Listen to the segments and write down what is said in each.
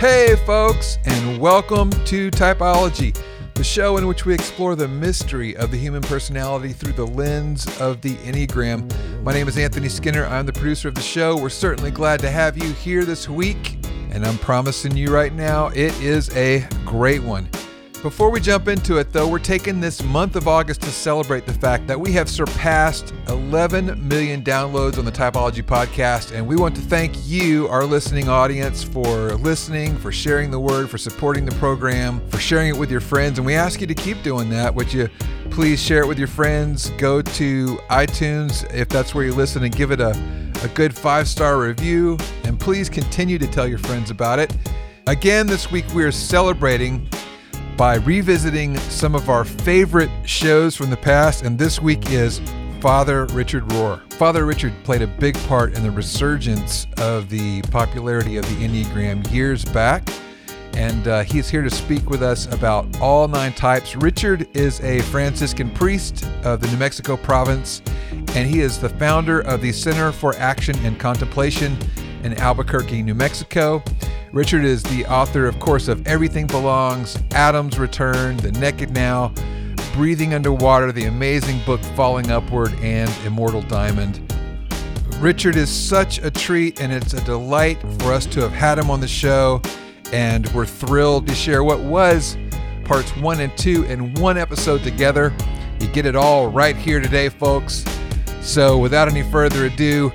Hey, folks, and welcome to Typology, the show in which we explore the mystery of the human personality through the lens of the Enneagram. My name is Anthony Skinner. I'm the producer of the show. We're certainly glad to have you here this week, and I'm promising you right now it is a great one. Before we jump into it, though, we're taking this month of August to celebrate the fact that we have surpassed 11 million downloads on the Typology podcast. And we want to thank you, our listening audience, for listening, for sharing the word, for supporting the program, for sharing it with your friends. And we ask you to keep doing that. Would you please share it with your friends? Go to iTunes if that's where you listen and give it a, a good five star review. And please continue to tell your friends about it. Again, this week we are celebrating by revisiting some of our favorite shows from the past, and this week is Father Richard Rohr. Father Richard played a big part in the resurgence of the popularity of the Enneagram years back, and uh, he's here to speak with us about all nine types. Richard is a Franciscan priest of the New Mexico province, and he is the founder of the Center for Action and Contemplation in Albuquerque, New Mexico. Richard is the author, of course, of Everything Belongs, Adam's Return, The Naked Now, Breathing Underwater, the amazing book Falling Upward, and Immortal Diamond. Richard is such a treat, and it's a delight for us to have had him on the show. And we're thrilled to share what was parts one and two in one episode together. You get it all right here today, folks. So, without any further ado,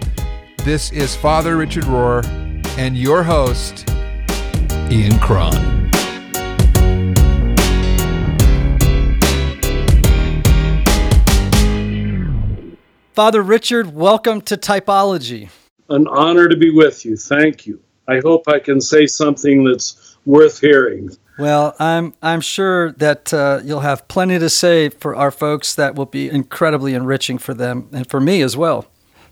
this is Father Richard Rohr and your host, Ian Cron. Father Richard, welcome to Typology. An honor to be with you. Thank you. I hope I can say something that's worth hearing. Well, I'm I'm sure that uh, you'll have plenty to say for our folks that will be incredibly enriching for them and for me as well.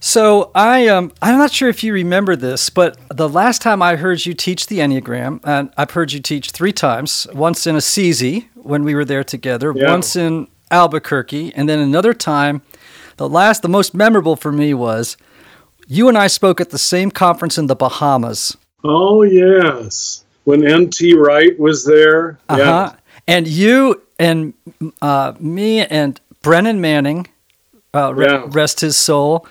So I um I'm not sure if you remember this, but the last time I heard you teach the Enneagram, and I've heard you teach three times. Once in Assisi when we were there together, Yeah. once in Albuquerque, and then another time. The last, the most memorable for me was you and I spoke at the same conference in the Bahamas. Oh, yes. When N.T. Wright was there. Uh huh. And you and uh, me and Brennan Manning, uh, Yeah. rest his soul,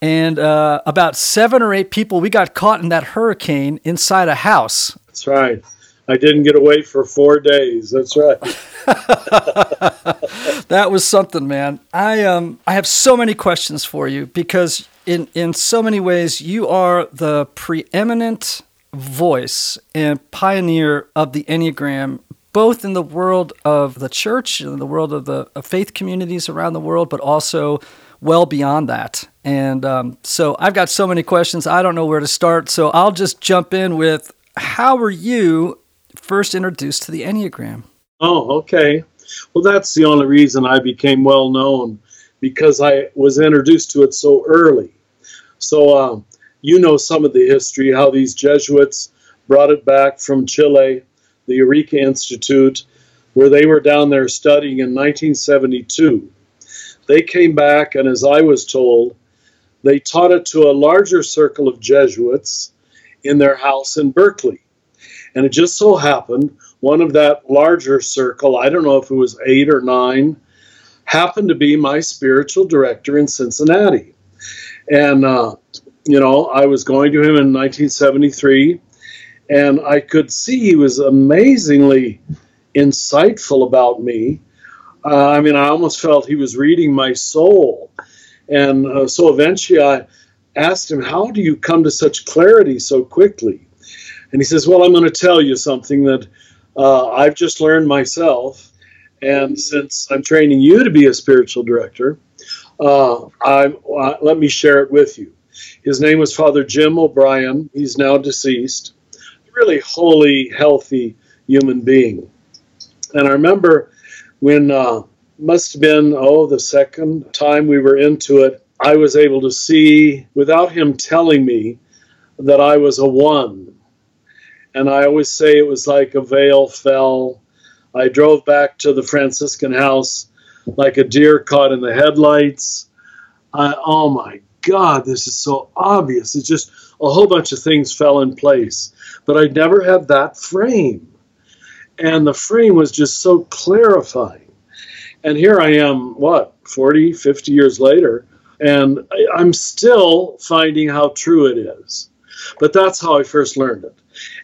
and uh, about seven or eight people, we got caught in that hurricane inside a house. That's right. I didn't get away for four days. That's right. That was something, man. I um I have so many questions for you because in in so many ways you are the preeminent voice and pioneer of the Enneagram both in the world of the church and the world of the of faith communities around the world but also well beyond that. And um, so I've got so many questions. I don't know where to start. So I'll just jump in with how were you first introduced to the Enneagram? Oh, okay. Well, that's the only reason I became well known because I was introduced to it so early. So, um, you know some of the history, how these Jesuits brought it back from Chile, the Arica Institute, where they were down there studying in 1972. They came back, and as I was told, they taught it to a larger circle of Jesuits in their house in Berkeley. And it just so happened one of that larger circle, I don't know if it was eight or nine, happened to be my spiritual director in Cincinnati. And, uh, you know, I was going to him in 1973, and I could see he was amazingly insightful about me. Uh, I mean, I almost felt he was reading my soul. And uh, so eventually I asked him, How do you come to such clarity so quickly? And he says, Well, I'm going to tell you something that uh, I've just learned myself. And since I'm training you to be a spiritual director, uh, I, uh, let me share it with you. His name was Father Jim O'Brien. He's now deceased. Really holy, healthy human being. And I remember when, uh, must have been, oh, the second time we were into it, I was able to see, without him telling me, that I was a one. And I always say it was like a veil fell. I drove back to the Franciscan house like a deer caught in the headlights. I, oh my God, this is so obvious. It's just a whole bunch of things fell in place. But I never had that frame. And the frame was just so clarifying. And here I am, what, 40, 50 years later, and I'm still finding how true it is. But that's how I first learned it.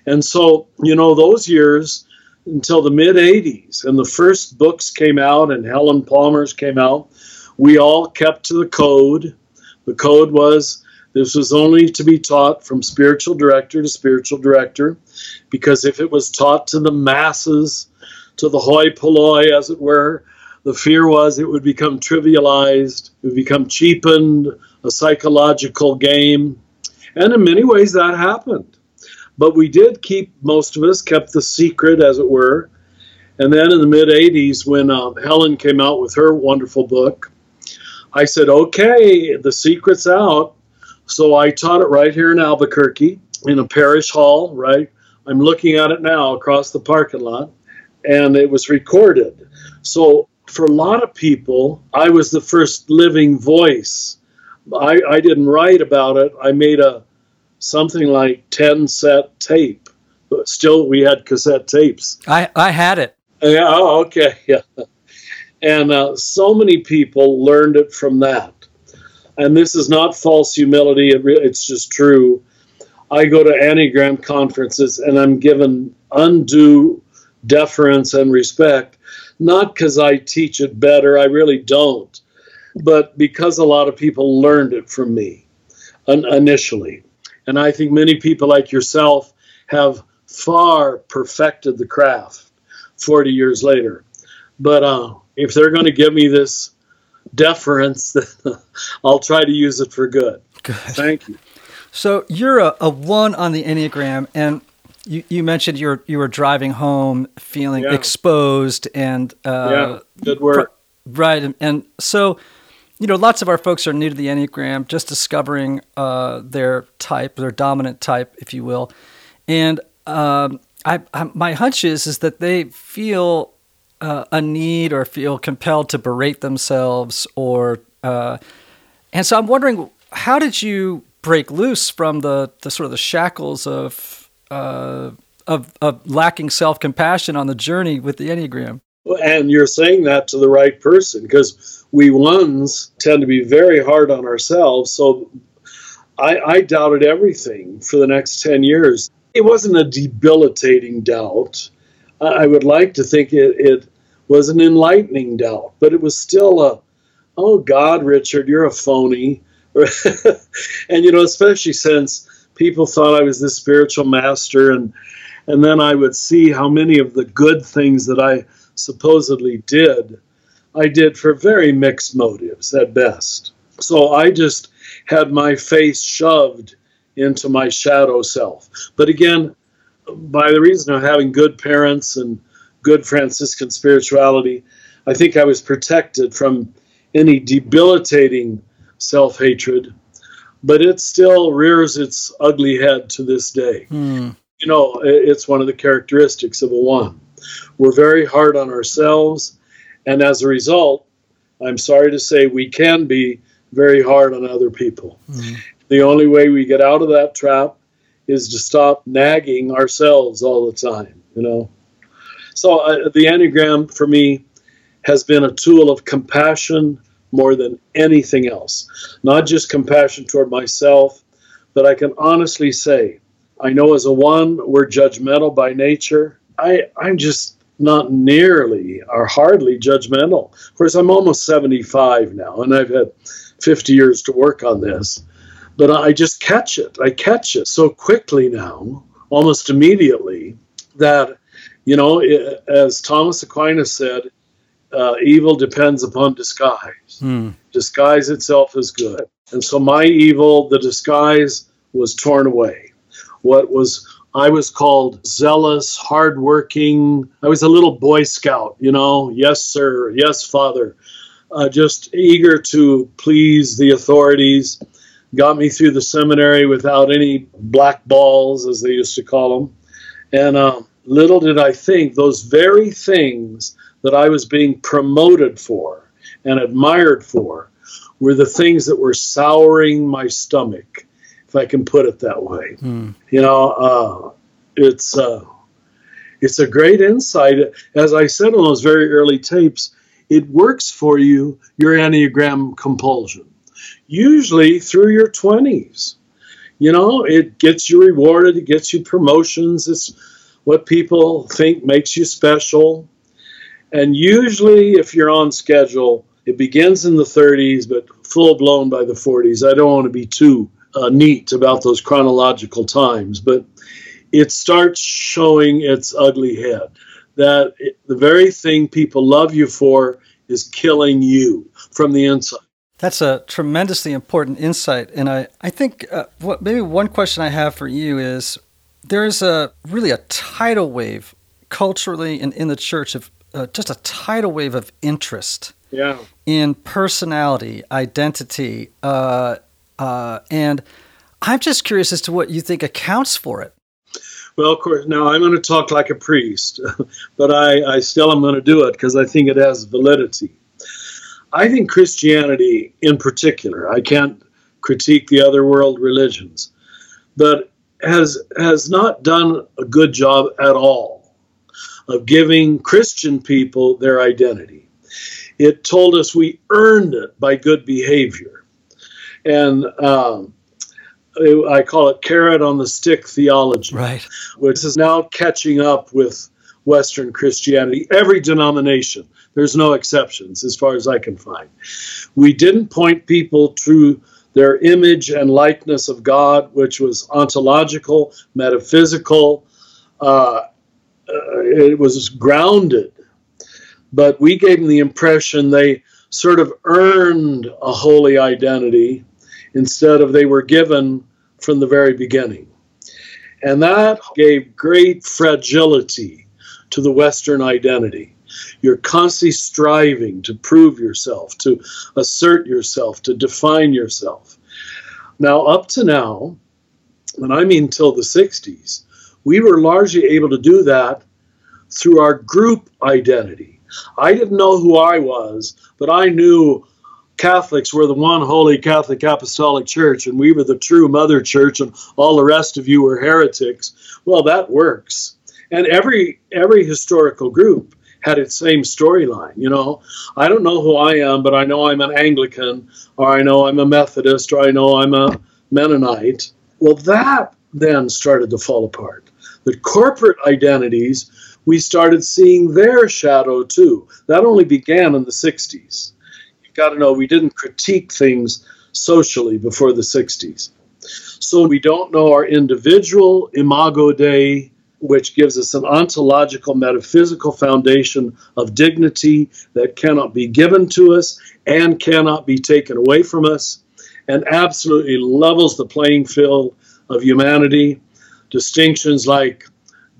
And so, you know, those years until the mid 80s, and the first books came out, and Helen Palmer's came out, we all kept to the code. The code was this was only to be taught from spiritual director to spiritual director, because if it was taught to the masses, to the hoi polloi, as it were, the fear was it would become trivialized, it would become cheapened, a psychological game. And in many ways that happened. But we did keep, most of us kept the secret, as it were. And then in the mid 80s, when uh, Helen came out with her wonderful book, I said, okay, the secret's out. So I taught it right here in Albuquerque in a parish hall, right? I'm looking at it now across the parking lot, and it was recorded. So for a lot of people, I was the first living voice. I, I didn't write about it. I made a something like 10 set tape. But still, we had cassette tapes. I, I had it. Yeah, oh, okay. Yeah. And uh, so many people learned it from that. And this is not false humility, it re- it's just true. I go to Enneagram conferences and I'm given undue deference and respect, not because I teach it better, I really don't, but because a lot of people learned it from me initially. And I think many people like yourself have far perfected the craft 40 years later. But uh, if they're going to give me this deference, I'll try to use it for good. Good. Thank you. So you're a, a one on the Enneagram, and you, you mentioned you were you were driving home feeling Yeah. exposed and uh, yeah, good work. right, and, and so you know lots of our folks are new to the Enneagram, just discovering uh, their type, their dominant type, if you will, and um, I, I my hunch is is that they feel uh, a need or feel compelled to berate themselves or uh, and so I'm wondering how did you break loose from the, the sort of the shackles of uh, of, of lacking self compassion on the journey with the Enneagram? And you're saying that to the right person because we ones tend to be very hard on ourselves. So I, I doubted everything for the next 10 years. It wasn't a debilitating doubt. I would like to think it, it was an enlightening doubt, but it was still a, oh God, Richard, you're a phony. and you know, especially since people thought I was this spiritual master, and and then I would see how many of the good things that I supposedly did, I did for very mixed motives at best. So I just had my face shoved into my shadow self. But again, by the reason of having good parents and good Franciscan spirituality, I think I was protected from any debilitating self hatred, but it still rears its ugly head to this day. Hmm. You know, it's one of the characteristics of a one. We're very hard on ourselves, and as a result, I'm sorry to say we can be very hard on other people. Hmm. The only way we get out of that trap is to stop nagging ourselves all the time, you know. So uh, the Enneagram for me has been a tool of compassion more than anything else. Not just compassion toward myself, but I can honestly say, I know as a one, we're judgmental by nature. I, I'm just not nearly or hardly judgmental. Of course, I'm almost 75 now, and I've had 50 years to work on this. But I just catch it. I catch it so quickly now, almost immediately, that, you know, i as Thomas Aquinas said, uh, evil depends upon disguise. Disguise itself is good. And so my evil, the disguise, was torn away. What was I was called zealous, hardworking. I was a little Boy Scout, you know. Yes, sir. Yes, father. Uh, just eager to please the authorities. Got me through the seminary without any black balls, as they used to call them. And uh, little did I think those very things that I was being promoted for and admired for were the things that were souring my stomach, if I can put it that way. Mm. You know, uh, it's uh, it's a great insight. As I said on those very early tapes, it works for you your enneagram compulsion, usually through your twenties. You know, it gets you rewarded, it gets you promotions. It's what people think makes you special. And usually, if you're on schedule, it begins in the 30s, but full blown by the 40s. I don't want to be too uh, neat about those chronological times, but it starts showing its ugly head. That it, the very thing people love you for is killing you from the inside. That's a tremendously important insight. And I, I think uh, what, maybe one question I have for you is there is a really a tidal wave culturally and in the church of uh, just a tidal wave of interest yeah. in personality, identity, uh, uh, and I'm just curious as to what you think accounts for it. Well, of course, now I'm going to talk like a priest, but I, I still am going to do it because I think it has validity. I think Christianity, in particular, I can't critique the other world religions, but has has not done a good job at all of giving Christian people their identity. It told us we earned it by good behavior, and um, I call it carrot on the stick theology, right? Which is now catching up with Western Christianity. Every denomination, there's no exceptions as far as I can find. We didn't point people to their image and likeness of God, which was ontological, metaphysical. Uh, uh, it was grounded, but we gave them the impression they sort of earned a holy identity instead of they were given from the very beginning. And that gave great fragility to the Western identity. You're constantly striving to prove yourself, to assert yourself, to define yourself. Now, up to now, and I mean till the 60s, we were largely able to do that through our group identity. I didn't know who I was, but I knew Catholics were the one holy Catholic Apostolic Church, and we were the true mother church, and all the rest of you were heretics. Well, that works. And every every historical group had its same storyline. You know, I don't know who I am, but I know I'm an Anglican, or I know I'm a Methodist, or I know I'm a Mennonite. Well, that then started to fall apart. The corporate identities, we started seeing their shadow too. That only began in the 60s. You've got to know we didn't critique things socially before the 60s. So we don't know our individual imago Dei, which gives us an ontological, metaphysical foundation of dignity that cannot be given to us and cannot be taken away from us, and absolutely levels the playing field of humanity. Distinctions like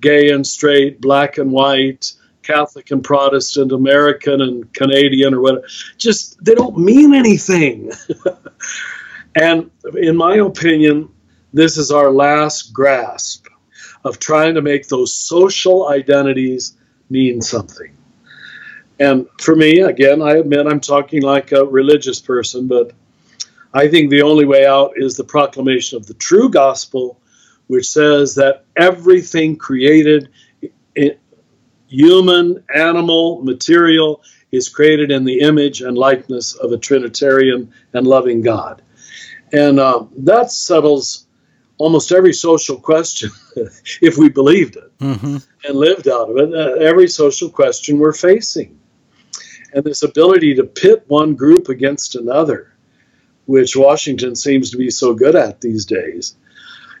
gay and straight, black and white, Catholic and Protestant, American and Canadian, or whatever, just they don't mean anything. and in my opinion, this is our last grasp of trying to make those social identities mean something. And for me, again, I admit I'm talking like a religious person, but I think the only way out is the proclamation of the true gospel, which says that everything created, human, animal, material, is created in the image and likeness of a Trinitarian and loving God. And uh, that settles almost every social question if we believed it mm-hmm. and lived out of it. Uh, every social question we're facing. And this ability to pit one group against another, which Washington seems to be so good at these days,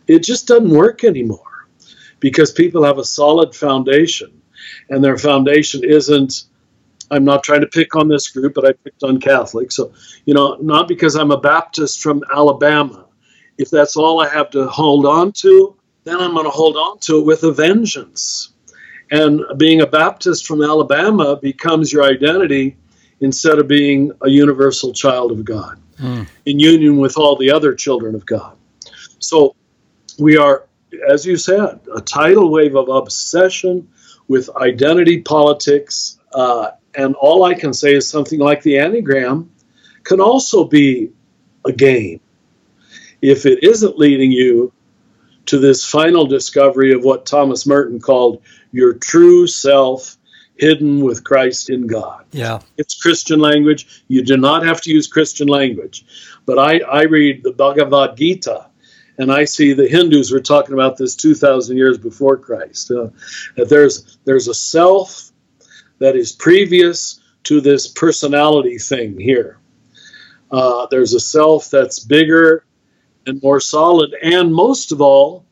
it just doesn't work anymore because people have a solid foundation. And their foundation isn't I'm not trying to pick on this group, but I picked on Catholics. So, you know, not because I'm a Baptist from Alabama. If that's all I have to hold on to, then I'm going to hold on to it with a vengeance. And being a Baptist from Alabama becomes your identity instead of being a universal child of God Mm. in union with all the other children of God. So we are, as you said, a tidal wave of obsession with identity politics. Uh, and all I can say is something like the Enneagram can also be a game if it isn't leading you to this final discovery of what Thomas Merton called your true self hidden with Christ in God. Yeah. It's Christian language. You do not have to use Christian language. But I, I read the Bhagavad Gita and I see the Hindus were talking about this 2,000 years before Christ. Uh, that there's, there's a self that is previous to this personality thing here. Uh, there's a self that's bigger and more solid. And most of all,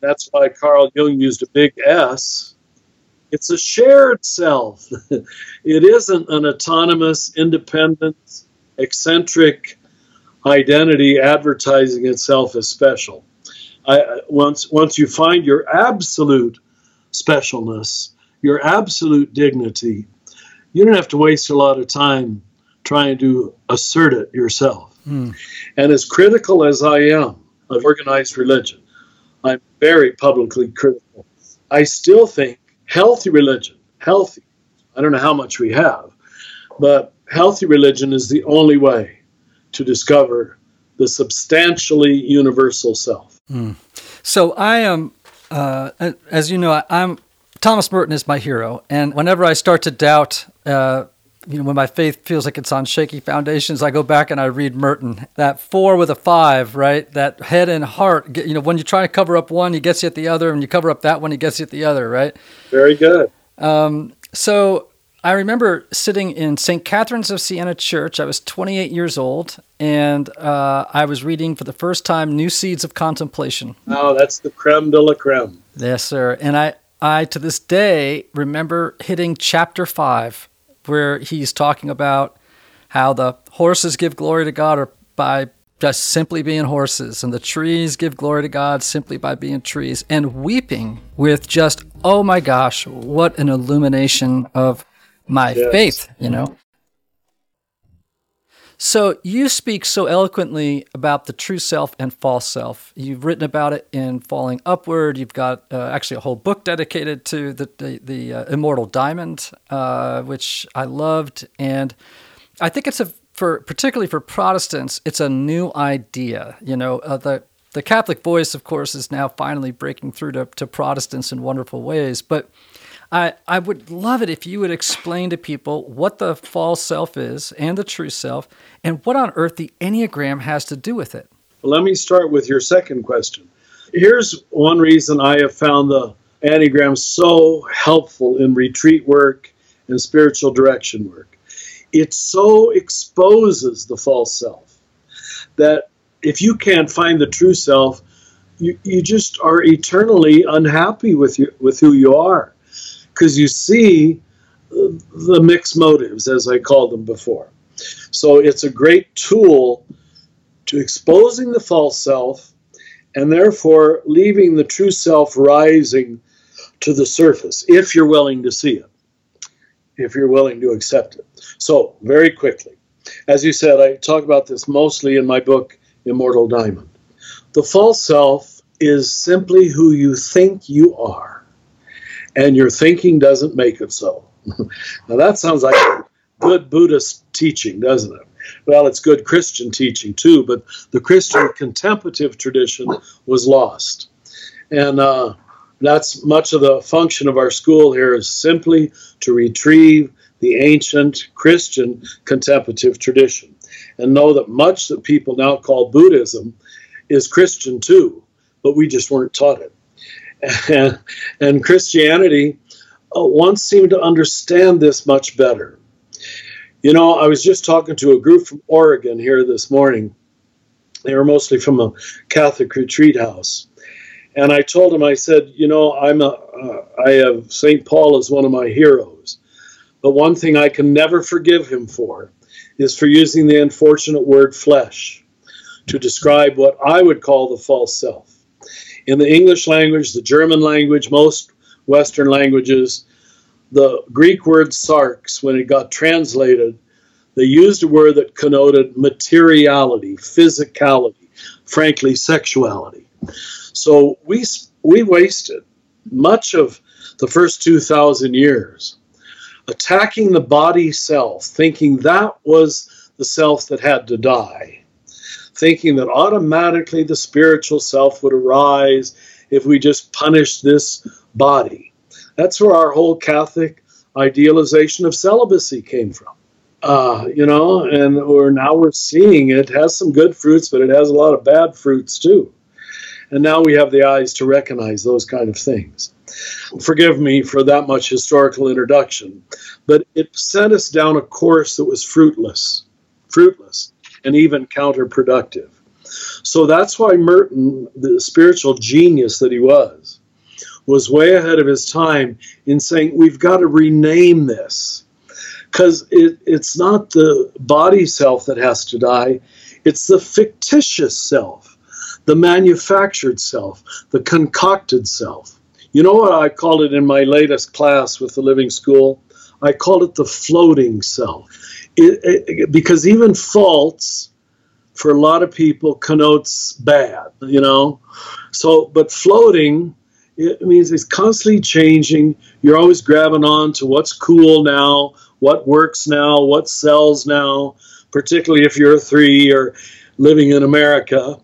that's why Carl Jung used a big S. It's a shared self. it isn't an autonomous, independent, eccentric identity advertising itself as special. I, once, once you find your absolute specialness, your absolute dignity, you don't have to waste a lot of time trying to assert it yourself. Mm. And as critical as I am of organized religion, I'm very publicly critical. I still think healthy religion, healthy, I don't know how much we have, but healthy religion is the only way to discover the substantially universal self. Mm. So I am, uh, as you know, I'm Thomas Merton is my hero, and whenever I start to doubt uh, you know, when my faith feels like it's on shaky foundations, I go back and I read Merton. That four with a five, right? That head and heart. You know, when you try to cover up one, he gets you at the other, and you cover up that one, he gets you at the other, right? Very good. Um, so I remember sitting in St. Catherine's of Siena Church. I was 28 years old, and uh, I was reading for the first time New Seeds of Contemplation. Oh, that's the creme de la creme. Yes, sir. And I, I to this day remember hitting chapter five where he's talking about how the horses give glory to God or by just simply being horses, and the trees give glory to God simply by being trees, and weeping with just, oh my gosh, what an illumination of my yes. faith, you know? So you speak so eloquently about the true self and false self. You've written about it in Falling Upward. You've got uh, actually a whole book dedicated to the the, the uh, Immortal Diamond, uh, which I loved, and I think it's a for particularly for Protestants, it's a new idea. You know, uh, the the Catholic voice, of course, is now finally breaking through to, to Protestants in wonderful ways, but I, I would love it if you would explain to people what the false self is and the true self and what on earth the Enneagram has to do with it. Well, let me start with your second question. Here's one reason I have found the Enneagram so helpful in retreat work and spiritual direction work. It so exposes the false self that if you can't find the true self, you, you just are eternally unhappy with you with who you are because you see uh, the mixed motives, as I called them before. So it's a great tool to exposing the false self and therefore leaving the true self rising to the surface if you're willing to see it, if you're willing to accept it. So, very quickly, as you said, I talk about this mostly in my book, Immortal Diamond. The false self is simply who you think you are and your thinking doesn't make it so. now that sounds like good Buddhist teaching, doesn't it? Well, it's good Christian teaching too, but the Christian contemplative tradition was lost. And uh, that's much of the function of our school here is simply to retrieve the ancient Christian contemplative tradition and know that much that people now call Buddhism is Christian too, but we just weren't taught it and, Christianity uh, once seemed to understand this much better. You know, I was just talking to a group from Oregon here this morning. They were mostly from a Catholic retreat house. And I told them, I said, you know, I'm a, uh, I have St. Paul as one of my heroes. But one thing I can never forgive him for is for using the unfortunate word flesh to describe what I would call the false self in the English language, the German language, most Western languages, the Greek word sarx, when it got translated, they used a word that connoted materiality, physicality, frankly, sexuality. So we, we wasted much of the first 2,000 years attacking the body self, thinking that was the self that had to die, thinking that automatically the spiritual self would arise if we just punished this body. That's where our whole Catholic idealization of celibacy came from. Uh, you know, and we're now we're seeing it has some good fruits, but it has a lot of bad fruits too. And now we have the eyes to recognize those kind of things. Forgive me for that much historical introduction, but it sent us down a course that was fruitless, fruitless, and even counterproductive. So that's why Merton, the spiritual genius that he was, was way ahead of his time in saying, we've got to rename this. Because it, it's not the body self that has to die, it's the fictitious self, the manufactured self, the concocted self. You know what I called it in my latest class with the Living School? I called it the floating self. It, it, because even faults for a lot of people connotes bad, you know. So, but floating it means it's constantly changing. You're always grabbing on to what's cool now, what works now, what sells now, particularly if you're a three or living in America.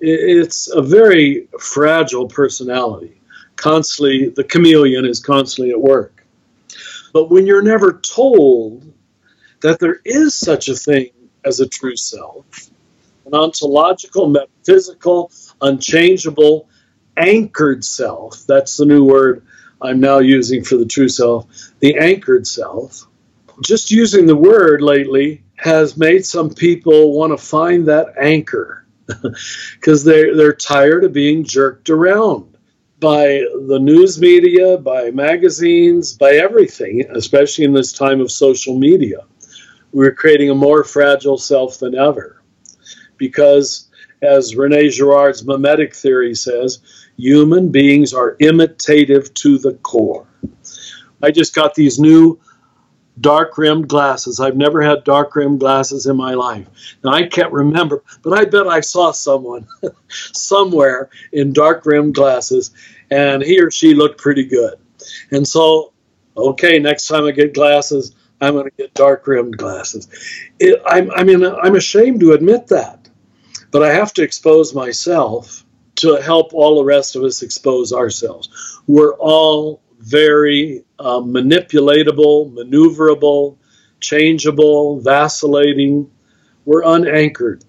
It's a very fragile personality. Constantly, the chameleon is constantly at work. But when you're never told that there is such a thing as a true self, an ontological, metaphysical, unchangeable, anchored self. That's the new word I'm now using for the true self, the anchored self. Just using the word lately has made some people want to find that anchor because they're, they're tired of being jerked around by the news media, by magazines, by everything, especially in this time of social media. We're creating a more fragile self than ever because, as Rene Girard's mimetic theory says, human beings are imitative to the core. I just got these new dark rimmed glasses. I've never had dark rimmed glasses in my life. Now I can't remember, but I bet I saw someone somewhere in dark rimmed glasses and he or she looked pretty good. And so, okay, next time I get glasses, I'm going to get dark rimmed glasses. It, I'm, I mean, I'm ashamed to admit that, but I have to expose myself to help all the rest of us expose ourselves. We're all very uh, manipulatable, maneuverable, changeable, vacillating. We're unanchored.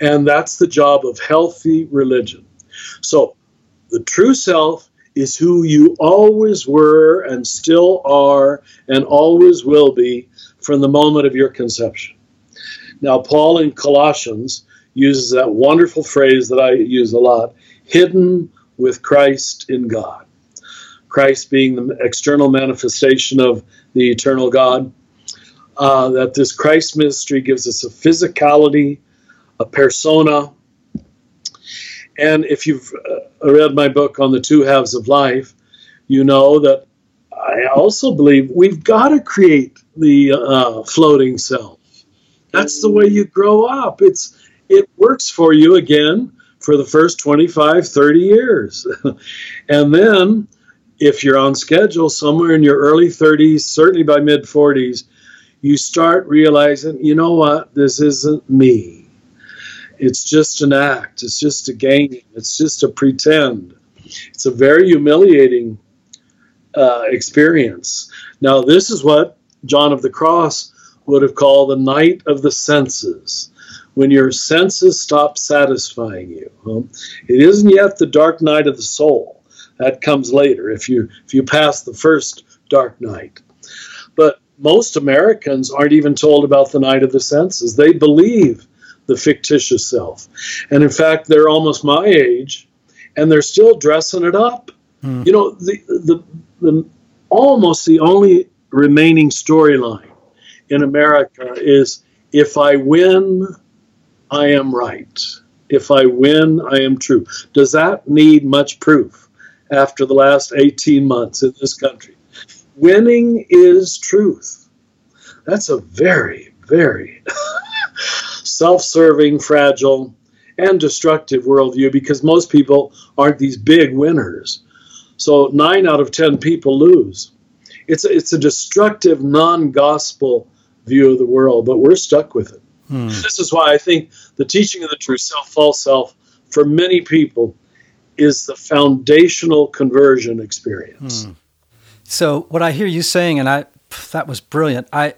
And that's the job of healthy religion. So, the true self is who you always were and still are and always will be from the moment of your conception. Now, Paul in Colossians uses that wonderful phrase that I use a lot hidden with Christ in God. Christ being the external manifestation of the eternal God. Uh, that this Christ mystery gives us a physicality, a persona. And if you've uh, read my book on the two halves of life, you know that I also believe we've got to create the uh, floating self. That's the way you grow up. It's it works for you again for the first 25, 30 years. and then, if you're on schedule somewhere in your early 30s, certainly by mid 40s, you start realizing, you know what, this isn't me. It's just an act, it's just a game, it's just a pretend. It's a very humiliating uh, experience. Now, this is what John of the Cross would have called the night of the senses when your senses stop satisfying you. it isn't yet the dark night of the soul. That comes later if you if you pass the first dark night. But most Americans aren't even told about the night of the senses. They believe the fictitious self. And in fact, they're almost my age and they're still dressing it up. Hmm. You know, the, the the almost the only remaining storyline in America is if I win, I am right. If I win, I am true. Does that need much proof after the last 18 months in this country? Winning is truth. That's a very, very self serving, fragile, and destructive worldview because most people aren't these big winners. So nine out of 10 people lose. It's a, it's a destructive, non gospel view of the world, but we're stuck with it. Hmm. This is why I think the teaching of the true self, false self, for many people, is the foundational conversion experience. Hmm. So, what I hear you saying, and I that was brilliant. I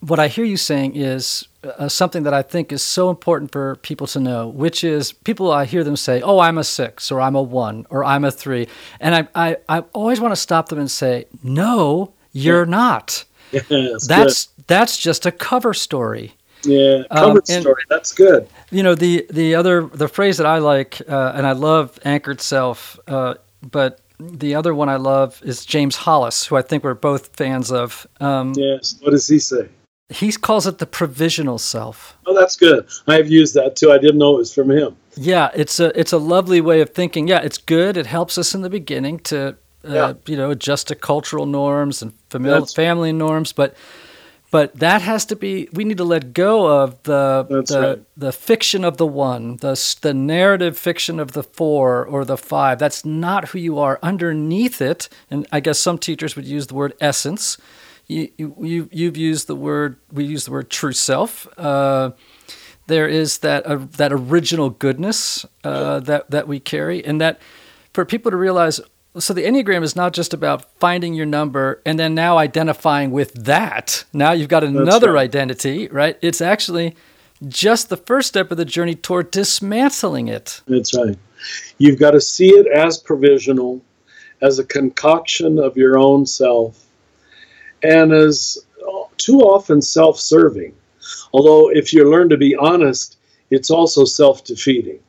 what I hear you saying is uh, something that I think is so important for people to know, which is people I hear them say, "Oh, I'm a six, or I'm a one, or I'm a three. and I I, I always want to stop them and say, "No, you're yeah. not. that's that's, that's just a cover story." Yeah, cover um, and, story. That's good. You know the the other the phrase that I like uh, and I love anchored self, uh, but the other one I love is James Hollis, who I think we're both fans of. Um, yes. What does he say? He calls it the provisional self. Oh, that's good. I've used that too. I didn't know it was from him. Yeah, it's a it's a lovely way of thinking. Yeah, it's good. It helps us in the beginning to uh, yeah. you know adjust to cultural norms and familiar, family norms, but but that has to be we need to let go of the the, right. the fiction of the one the the narrative fiction of the four or the five. That's not who you are. Underneath it and i guess some teachers would use the word essence. You you you've used the word we use the word true self. Uh, there is that uh, that original goodness uh, that that we carry. And that for people to realize so the Enneagram is not just about finding your number and then now identifying with that. Now you've got another right. identity, right? It's actually just the first step of the journey toward dismantling it. That's right. You've got to see it as provisional, as a concoction of your own self, and as too often self serving. Although, if you learn to be honest, it's also self defeating.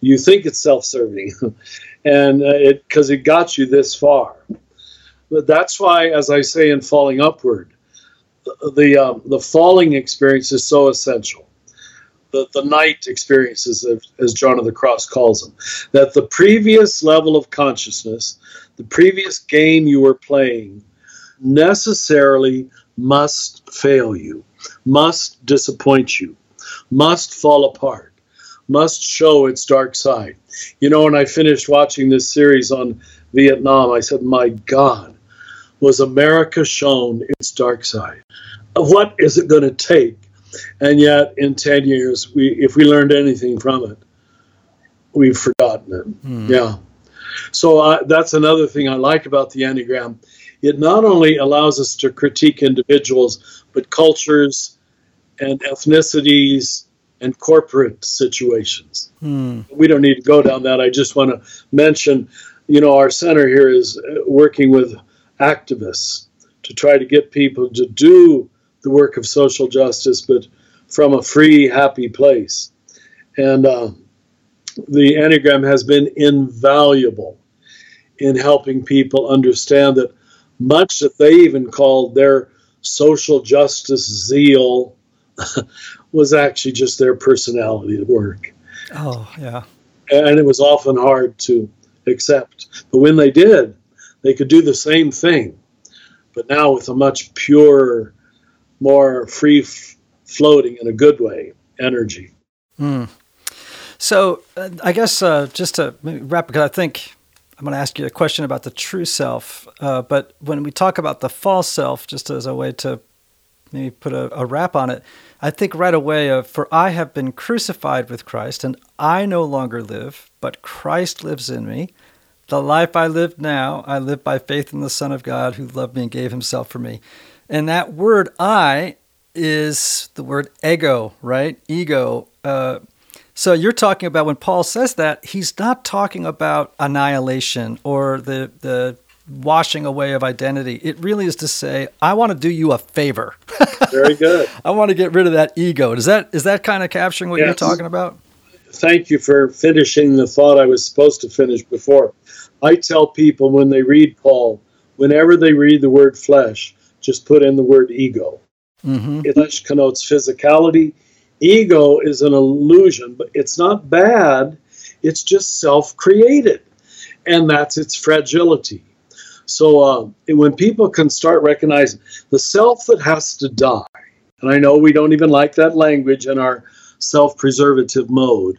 You think it's self serving. and uh, it because it got you this far. But that's why, as I say in Falling Upward, the um, the falling experience is so essential. The, the night experiences, as John of the Cross calls them, that the previous level of consciousness, the previous game you were playing, necessarily must fail you, must disappoint you, must fall apart must show its dark side. You know, when I finished watching this series on Vietnam, I said, My God, was America shown its dark side? What is it going to take? And yet, in 10 years, we, if we learned anything from it, we've forgotten it. Mm. Yeah. So uh, that's another thing I like about the Enneagram. It not only allows us to critique individuals, but cultures and ethnicities and corporate situations. Hmm. We don't need to go down that. I just want to mention, you know, our center here is uh, working with activists to try to get people to do the work of social justice, but from a free, happy place. And uh, the Enneagram has been invaluable in helping people understand that much that they even called their social justice zeal was actually just their personality at work. Oh, yeah. And it was often hard to accept. But when they did, they could do the same thing, but now with a much purer, more free floating in a good way energy. Mm. So, uh, I guess uh, just to wrap, because I think I'm going to ask you a question about the true self. Uh, but when we talk about the false self, just as a way to maybe put a, a wrap on it, I think right away of, For I have been crucified with Christ, and I no longer live, but Christ lives in me. The life I live now, I live by faith in the Son of God who loved me and gave himself for me. And that word I is the word ego, right? Ego. Uh, so you're talking about when Paul says that, he's not talking about annihilation or the, the washing away of identity. It really is to say, I want to do you a favor. Very good. I want to get rid of that ego. Is that is that kind of capturing what yes. you're talking about? Thank you for finishing the thought I was supposed to finish before. I tell people when they read Paul, whenever they read the word flesh, just put in the word ego. Mm-hmm. Flesh connotes physicality. Ego is an illusion, but it's not bad. It's just self created, and that's its fragility. So uh, when people can start recognizing the self that has to die, and I know we don't even like that language in our self preservative mode,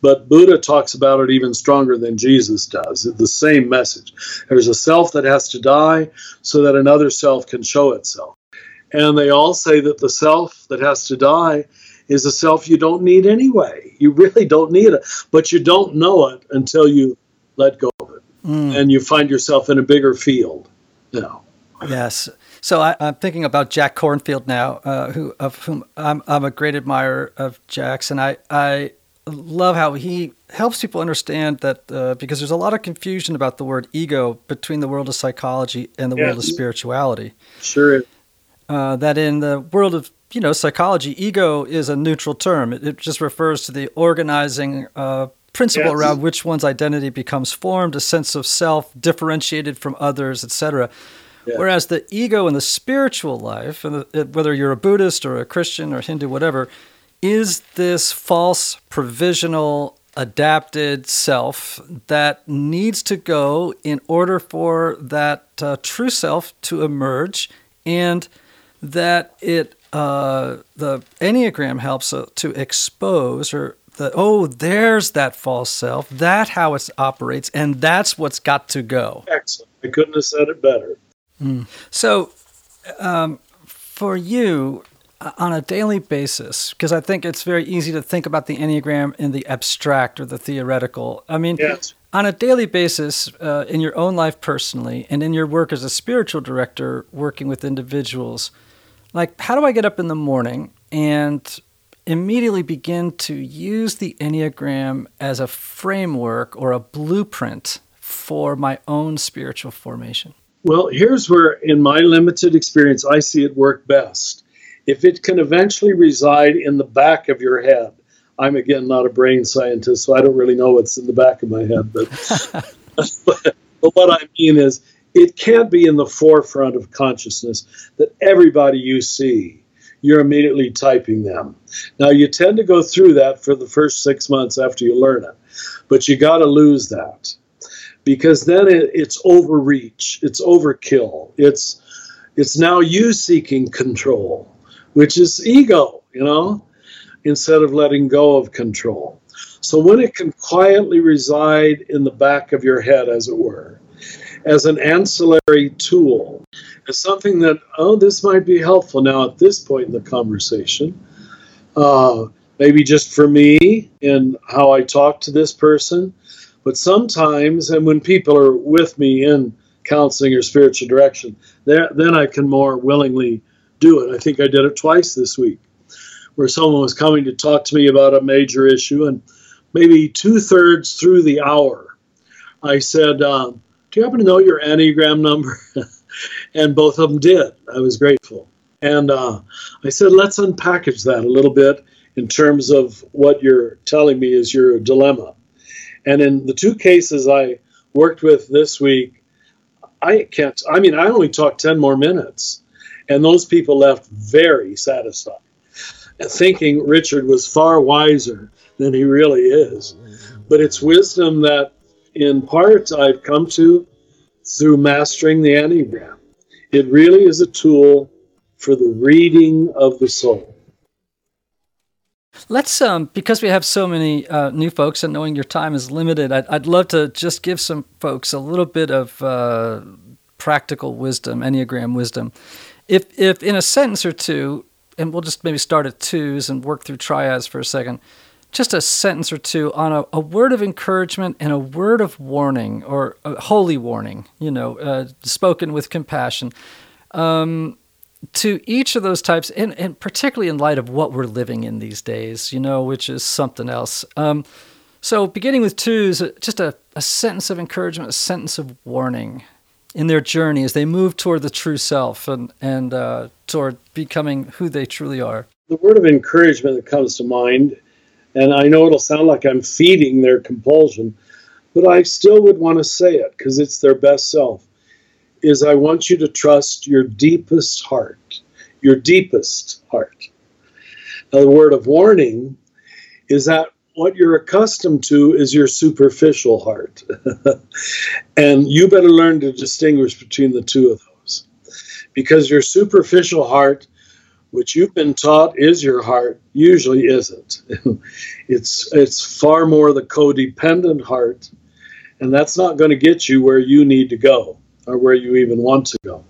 but Buddha talks about it even stronger than Jesus does. It's the same message. There's a self that has to die so that another self can show itself. And they all say that the self that has to die is a self you don't need anyway. You really don't need it, but you don't know it until you let go. Mm. And you find yourself in a bigger field. Know. Yes. So I, am thinking about Jack Kornfield now, uh, who of whom I'm, I'm a great admirer of Jack's, and I I love how he helps people understand that uh, because there's a lot of confusion about the word ego between the world of psychology and the world of spirituality. Sure. Uh, that in the world of you know psychology, ego is a neutral term. It, it just refers to the organizing uh, principle yes. around which one's identity becomes formed, a sense of self differentiated from others, etc. Yes. Whereas the ego in the spiritual life, and the, whether you're a Buddhist or a Christian or Hindu, whatever, is this false, provisional, adapted self that needs to go in order for that uh, true self to emerge and that it uh, the enneagram helps uh, to expose or the oh there's that false self that how it operates and that's what's got to go excellent i couldn't have said it better mm. so um, for you on a daily basis because I think it's very easy to think about the Enneagram in the abstract or the theoretical. I mean, yes. on a daily basis, uh, in your own life personally, and in your work as a spiritual director working with individuals, like how do I get up in the morning and immediately begin to use the Enneagram as a framework or a blueprint for my own spiritual formation? Well, here's where, in my limited experience, I see it work best if it can eventually reside in the back of your head, I'm again not a brain scientist, so I don't really know what's in the back of my head, but, but, but what I mean is it can't be in the forefront of consciousness that everybody you see you're immediately typing them. Now, you tend to go through that for the first six months after you learn it, but you got to lose that because then it, it's overreach, it's overkill, it's it's now you seeking control which is ego, you know, instead of letting go of control. So when it can quietly reside in the back of your head, as it were, as an ancillary tool, as something that, oh, this might be helpful now at this point in the conversation. Uh, maybe just for me and how I talk to this person. But sometimes, and when people are with me in counseling or spiritual direction, then I can more willingly do it. I think I did it twice this week, where someone was coming to talk to me about a major issue, and maybe two thirds through the hour, I said, um, "Do you happen to know your Enneagram number?" and both of them did. I was grateful, and uh, I said, "Let's unpackage that a little bit in terms of what you're telling me is your dilemma." And in the two cases I worked with this week, I can't. I mean, I only talked ten more minutes and those people left very satisfied, thinking Richard was far wiser than he really is. But it's wisdom that, in part, I've come to through mastering the Enneagram. It really is a tool for the reading of the soul. Let's, um, because we have so many uh, new folks and knowing your time is limited, I'd, I'd love to just give some folks a little bit of uh, practical wisdom, Enneagram wisdom. If if in a sentence or two, and we'll just maybe start at twos and work through triads for a second, just a sentence or two on a, a word of encouragement and a word of warning or a holy warning, you know, uh, spoken with compassion. Um, to each of those types, and, and, particularly in light of what we're living in these days, you know, which is something else. Um, so, beginning with twos, just a, a sentence of encouragement, a sentence of warning in their journey as they move toward the true self and, and uh, toward becoming who they truly are? The word of encouragement that comes to mind, and I know it'll sound like I'm feeding their compulsion, but I still would want to say it because it's their best self, is I want you to trust your deepest heart, your deepest heart. Now, the word of warning is that what you're accustomed to is your superficial heart. and you better learn to distinguish between the two of those. Because your superficial heart, which you've been taught is your heart, usually isn't. it's it's far more the codependent heart, and that's not going to get you where you need to go or where you even want to go.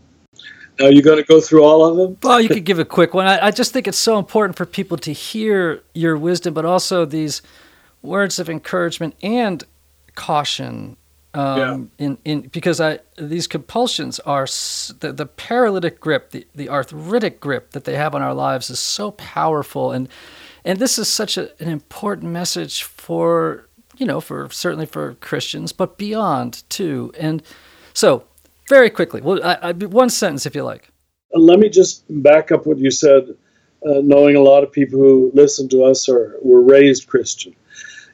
Now, you going to go through all of them? Well, you could give a quick one. I, I just think it's so important for people to hear your wisdom, but also these words of encouragement and caution. Um, yeah. in, in because I these compulsions are the, the paralytic grip, the, the arthritic grip that they have on our lives is so powerful, and and this is such a, an important message for you know for certainly for Christians, but beyond too. And so very quickly, well, I, I, one sentence if you like. Let me just back up what you said. Uh, knowing a lot of people who listen to us are were raised Christian,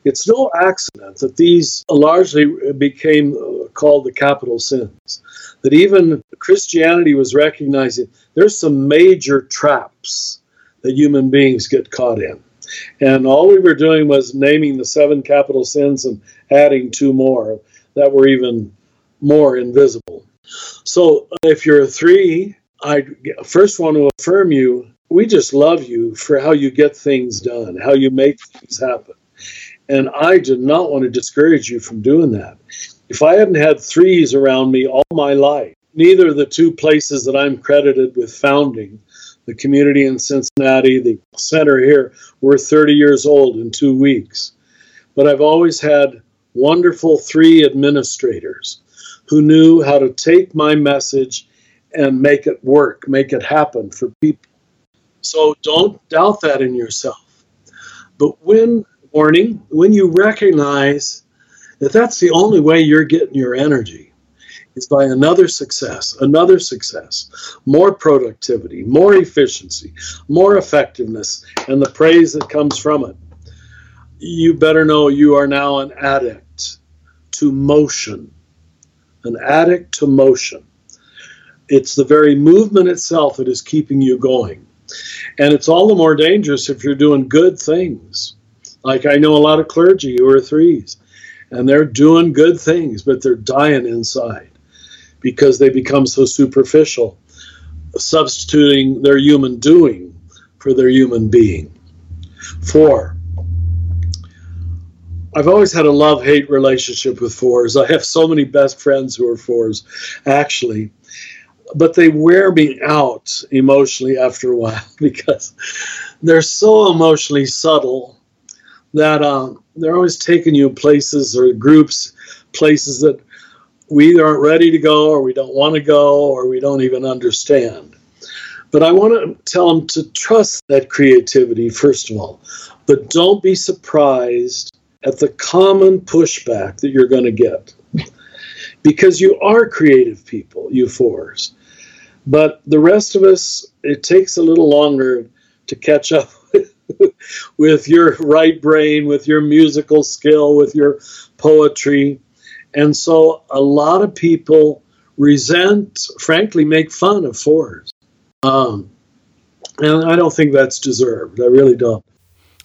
it's no accident that these largely became uh, called the capital sins. That even Christianity was recognizing there's some major traps that human beings get caught in. And all we were doing was naming the seven capital sins and adding two more that were even more invisible. So if you're a three, I first want to affirm you. We just love you for how you get things done, how you make things happen. And I did not want to discourage you from doing that. If I hadn't had threes around me all my life, neither of the two places that I'm credited with founding, the community in Cincinnati, the center here, we're 30 years old in two weeks. But I've always had wonderful three administrators who knew how to take my message and make it work, make it happen for people. So don't doubt that in yourself. But when morning, when you recognize that that's the only way you're getting your energy, is by another success, another success, more productivity, more efficiency, more effectiveness, and the praise that comes from it. You better know you are now an addict to motion an addict to motion. It's the very movement itself that is keeping you going. And it's all the more dangerous if you're doing good things. Like I know a lot of clergy who are threes, and they're doing good things, but they're dying inside because they become so superficial, substituting their human doing for their human being. Four, I've always had a love hate relationship with fours. I have so many best friends who are fours, actually. But they wear me out emotionally after a while because they're so emotionally subtle that um, they're always taking you places or groups, places that we aren't ready to go or we don't want to go or we don't even understand. But I want to tell them to trust that creativity, first of all. But don't be surprised at the common pushback that you're going to get. because you are creative people, you fours. But the rest of us, it takes a little longer to catch up with your right brain, with your musical skill, with your poetry. And so a lot of people resent, frankly, make fun of fours. Um, and I don't think that's deserved. I really don't.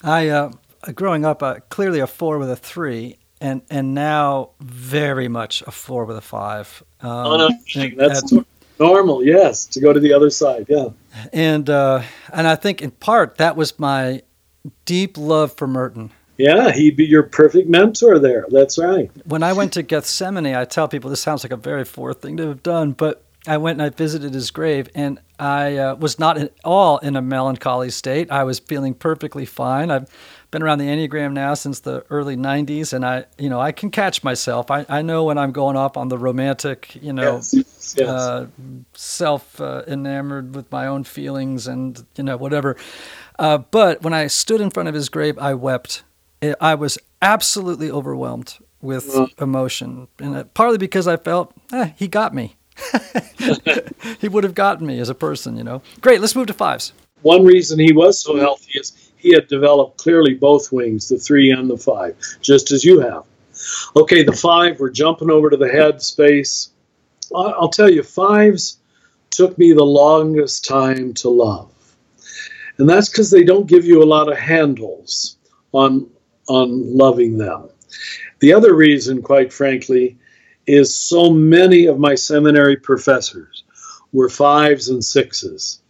I uh, growing up, uh, clearly a four with a three, and and now very much a four with a five. Um, oh, no, that's at, normal. Yes, to go to the other side. Yeah, and uh, and I think in part that was my deep love for Merton. Yeah, he'd be your perfect mentor there. That's right. When I went to Gethsemane, I tell people this sounds like a very four thing to have done, but I went and I visited his grave, and I uh, was not at all in a melancholy state. I was feeling perfectly fine. I've been around the Enneagram now since the early 90s, and I, you know, I can catch myself. I, I know when I'm going off on the romantic, you know, yes. Yes. Uh, self uh, enamored with my own feelings and, you know, whatever. Uh, but when I stood in front of his grave, I wept. I was absolutely overwhelmed with emotion, and uh, partly because I felt eh, he got me. he would have gotten me as a person, you know. Great, let's move to fives. One reason he was so healthy is he had developed clearly both wings, the three and the five, just as you have. Okay, the five, we're jumping over to the head space. I'll tell you, fives took me the longest time to love. And that's because they don't give you a lot of handles on, on loving them. The other reason, quite frankly, is so many of my seminary professors were fives and sixes.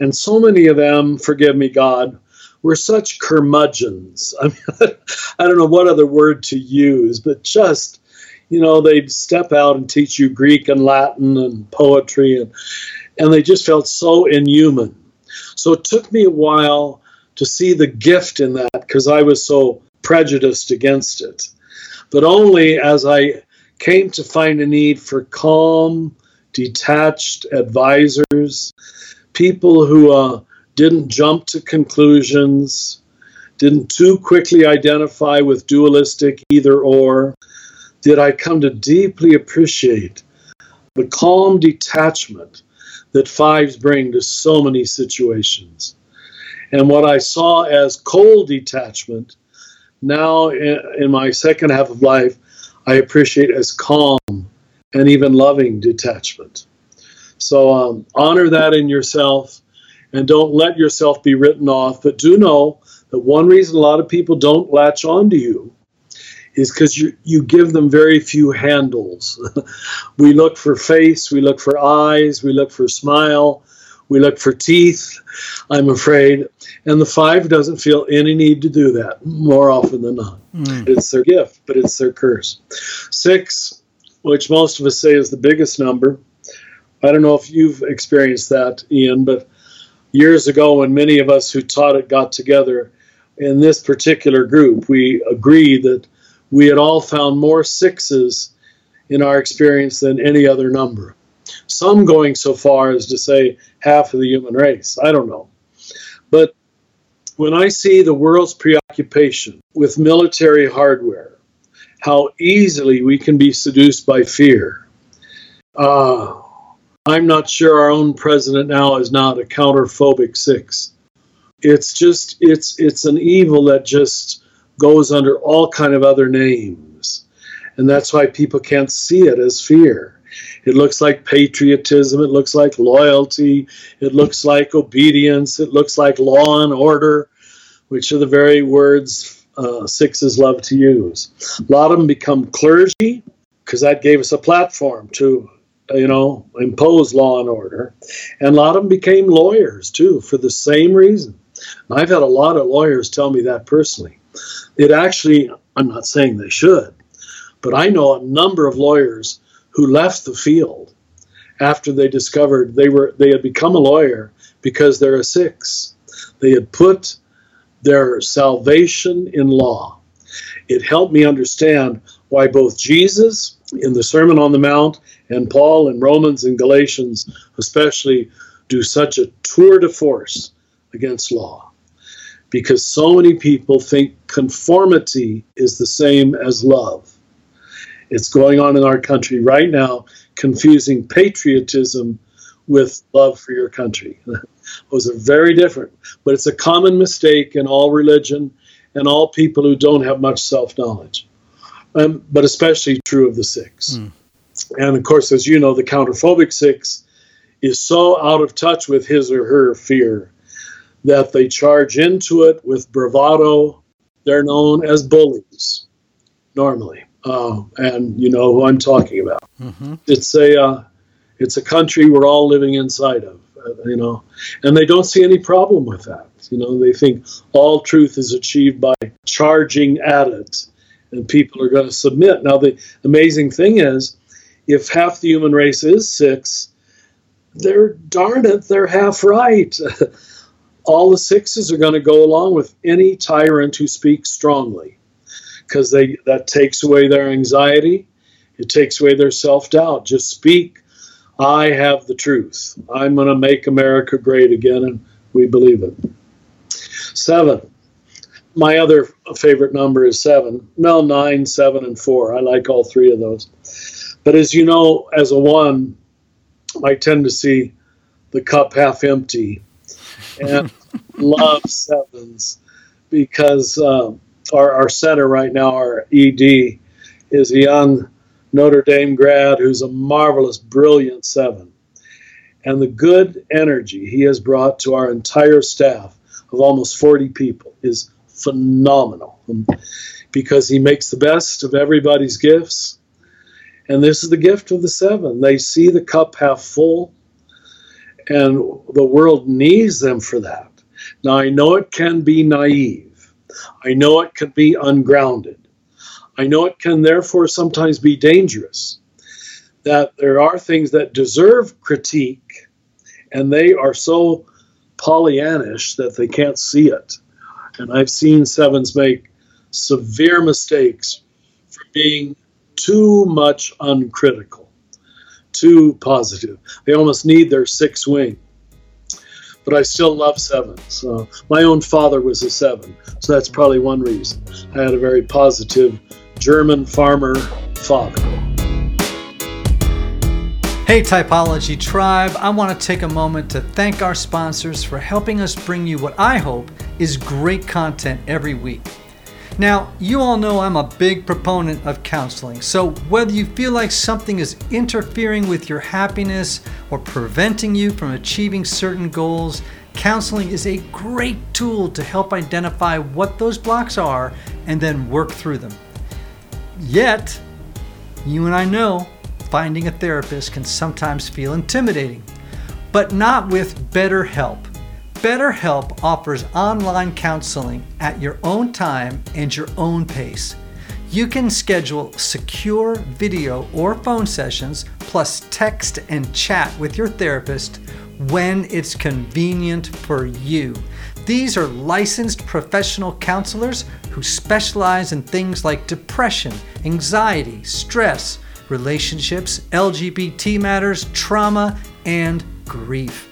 And so many of them, forgive me, God, we're such curmudgeons. I mean, I don't know what other word to use, but just, you know, they'd step out and teach you Greek and Latin and poetry, and, and they just felt so inhuman. So it took me a while to see the gift in that because I was so prejudiced against it. But only as I came to find a need for calm, detached advisors, people who uh, didn't jump to conclusions, didn't too quickly identify with dualistic either or, did I come to deeply appreciate the calm detachment that fives bring to so many situations. And what I saw as cold detachment, now in, my second half of life, I appreciate as calm and even loving detachment. So um, honor that in yourself and don't let yourself be written off. But do know that one reason a lot of people don't latch on to you is because you, you give them very few handles. we look for face, we look for eyes, we look for smile, we look for teeth, I'm afraid. And the five doesn't feel any need to do that more often than not. Mm. It's their gift, but it's their curse. Six, which most of us say is the biggest number. I don't know if you've experienced that, Ian, but years ago when many of us who taught it got together in this particular group, we agreed that we had all found more sixes in our experience than any other number. Some going so far as to say half of the human race. I don't know. But when I see the world's preoccupation with military hardware, how easily we can be seduced by fear. Uh, I'm not sure our own president now is not a counterphobic six. It's just it's it's an evil that just goes under all kind of other names. And that's why people can't see it as fear. It looks like patriotism, it looks like loyalty, it looks like obedience, it looks like law and order, which are the very words uh, sixes love to use. A lot of them become clergy because that gave us a platform to you know, impose law and order. And a lot of them became lawyers too for the same reason. I've had a lot of lawyers tell me that personally. It actually, I'm not saying they should, but I know a number of lawyers who left the field after they discovered they were they had become a lawyer because they're a six. They had put their salvation in law. It helped me understand why both Jesus in the Sermon on the Mount and Paul in Romans and Galatians especially do such a tour de force against law because so many people think conformity is the same as love. It's going on in our country right now, confusing patriotism with love for your country. Those are very different, but it's a common mistake in all religion and all people who don't have much self knowledge, um, but especially true of the six. Mm. And of course, as you know, the counterphobic six is so out of touch with his or her fear that they charge into it with bravado. They're known as bullies normally, uh, and you know who I'm talking about. Mm-hmm. It's a uh, it's a country we're all living inside of, uh, you know, and they don't see any problem with that. You know, they think all truth is achieved by charging at it, and people are going to submit. Now, the amazing thing is, if half the human race is six, they're darn it, they're half right. all the sixes are going to go along with any tyrant who speaks strongly because they that takes away their anxiety it takes away their self-doubt just speak i have the truth i'm going to make america great again and we believe it seven my other favorite number is seven. No nine seven and four. I like all three of those. But as you know as a one i tend to see the cup half empty and love sevens because um, our, our center right now, our ED, is a young Notre Dame grad who's a marvelous, brilliant seven. And the good energy he has brought to our entire staff of almost 40 people is phenomenal because he makes the best of everybody's gifts. And this is the gift of the seven. They see the cup half full and the world needs them for that. Now, I know it can be naive, I know it can be ungrounded. I know it can therefore sometimes be dangerous. That there are things that deserve critique, and they are so Pollyannish that they can't see it. And I've seen sevens make severe mistakes for being too much uncritical, too positive. They almost need their six wing. But I still love sevens. My own father was a seven, so that's probably one reason. I had a very positive German farmer father. Hey, Typology Tribe, I want to take a moment to thank our sponsors for helping us bring you what I hope is great content every week. Now, you all know I'm a big proponent of counseling, so whether you feel like something is interfering with your happiness or preventing you from achieving certain goals, counseling is a great tool to help identify what those blocks are and then work through them. Yet, you and I know finding a therapist can sometimes feel intimidating, but not with BetterHelp. BetterHelp offers online counseling at your own time and your own pace. You can schedule secure video or phone sessions, plus text and chat with your therapist when it's convenient for you. These are licensed professional counselors who specialize in things like depression, anxiety, stress, relationships, LGBT matters, trauma, and grief.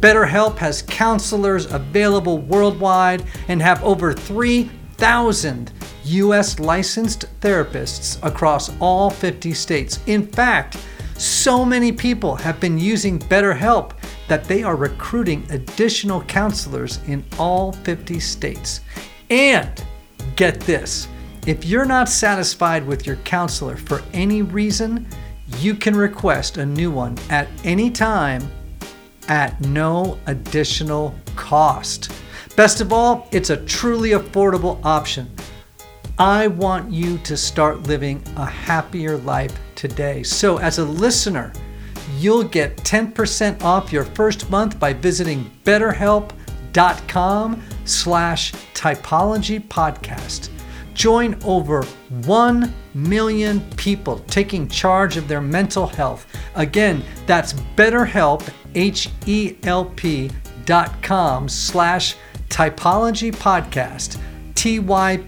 BetterHelp has counselors available worldwide and have over 3,000 US licensed therapists across all 50 states. In fact, so many people have been using BetterHelp that they are recruiting additional counselors in all 50 states. And get this if you're not satisfied with your counselor for any reason, you can request a new one at any time at no additional cost. Best of all, it's a truly affordable option. I want you to start living a happier life today. So, as a listener, you'll get 10% off your first month by visiting betterhelp.com slash typology podcast. Join over 1 million people taking charge of their mental health. Again, that's BetterHelp, H-E-L-P dot com slash typology podcast. T-Y-P-O-L-O-G-Y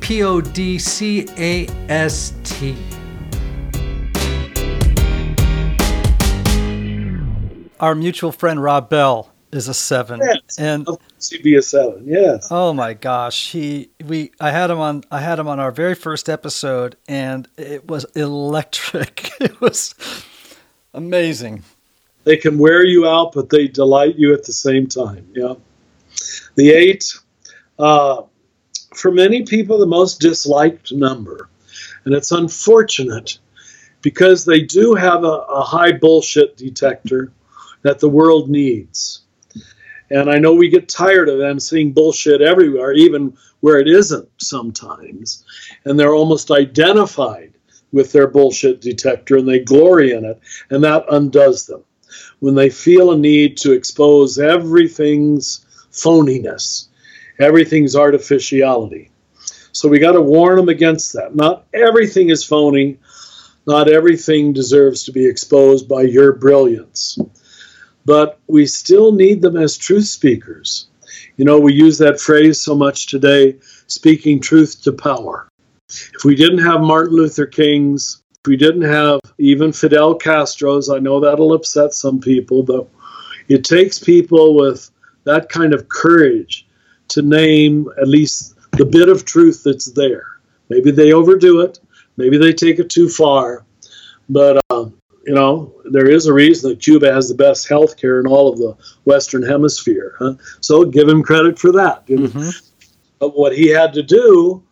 P-O-D-C-A-S-T. Our mutual friend Rob Bell is a seven. Yes, and CB a seven. Yes. Oh my gosh, he we I had him on I had him on our very first episode, and it was electric. It was amazing. They can wear you out, but they delight you at the same time. Yeah. The eight, uh, for many people, the most disliked number, and it's unfortunate because they do have a, a high bullshit detector that the world needs. And I know we get tired of them seeing bullshit everywhere, even where it isn't sometimes. And they're almost identified with their bullshit detector and they glory in it. And that undoes them. When they feel a need to expose everything's phoniness, everything's artificiality. So we got to warn them against that. Not everything is phony. Not everything deserves to be exposed by your brilliance but we still need them as truth speakers. You know, we use that phrase so much today speaking truth to power. If we didn't have Martin Luther King's, if we didn't have even Fidel Castro's, I know that'll upset some people, but it takes people with that kind of courage to name at least the bit of truth that's there. Maybe they overdo it, maybe they take it too far, but um, you know, there is a reason that Cuba has the best health care in all of the Western Hemisphere. Huh? So give him credit for that. Mm-hmm. But what he had to do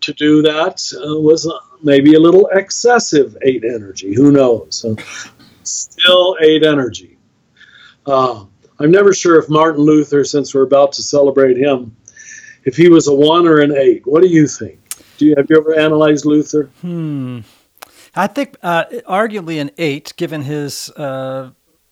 to do that uh, was uh, maybe a little excessive eight energy. Who knows? Uh, still eight energy. Uh, I'm never sure if Martin Luther, since we're about to celebrate him, if he was a one or an eight. What do you think? Do you have you ever analyzed Luther? Hmm. I think uh, arguably an eight, given his, uh,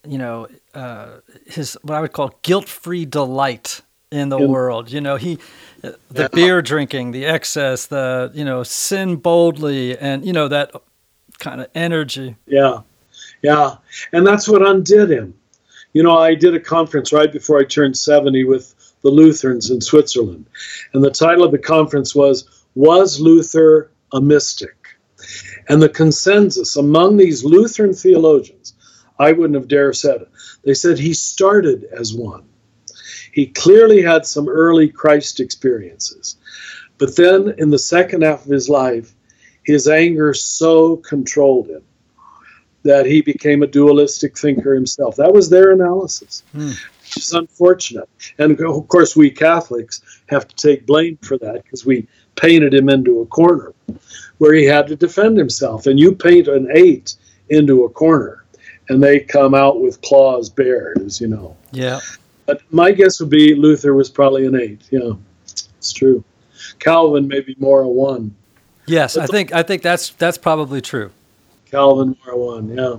you know, uh, his what I would call guilt-free delight in the world. You know, he the yeah. beer drinking, the excess, the you know, sin boldly, and you know that kind of energy. Yeah, yeah, and that's what undid him. You know, I did a conference right before I turned seventy with the Lutherans in Switzerland, and the title of the conference was "Was Luther a Mystic?" And the consensus among these Lutheran theologians, I wouldn't have dare said it. They said he started as one. He clearly had some early Christ experiences. But then in the second half of his life, his anger so controlled him that he became a dualistic thinker himself. That was their analysis, hmm. Which is unfortunate. And of course, we Catholics have to take blame for that because we painted him into a corner where he had to defend himself. And you paint an eight into a corner, and they come out with claws bared, as you know. Yeah. But my guess would be Luther was probably an eight. Yeah, it's true. Calvin maybe more a one. Yes, I think I think that's that's probably true. Calvin more a one. Yeah.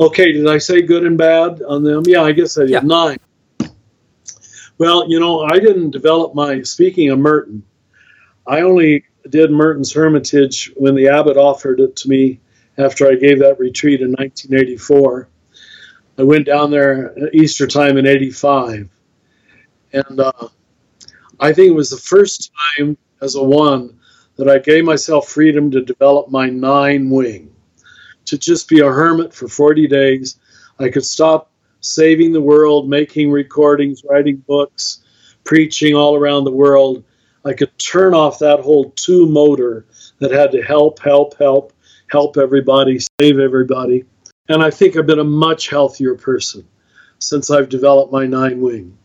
Okay, did I say good and bad on them? Yeah, I guess I did. Yeah. Nine. Well, you know, I didn't develop my speaking of Merton. I only did Merton's Hermitage when the abbot offered it to me after I gave that retreat in 1984. I went down there Easter time in 85. And uh, I think it was the first time as a one that I gave myself freedom to develop my nine wing, to just be a hermit for 40 days. I could stop saving the world, making recordings, writing books, preaching all around the world, I could turn off that whole two motor that had to help, help, help, help everybody, save everybody. And I think I've been a much healthier person since I've developed my nine wing.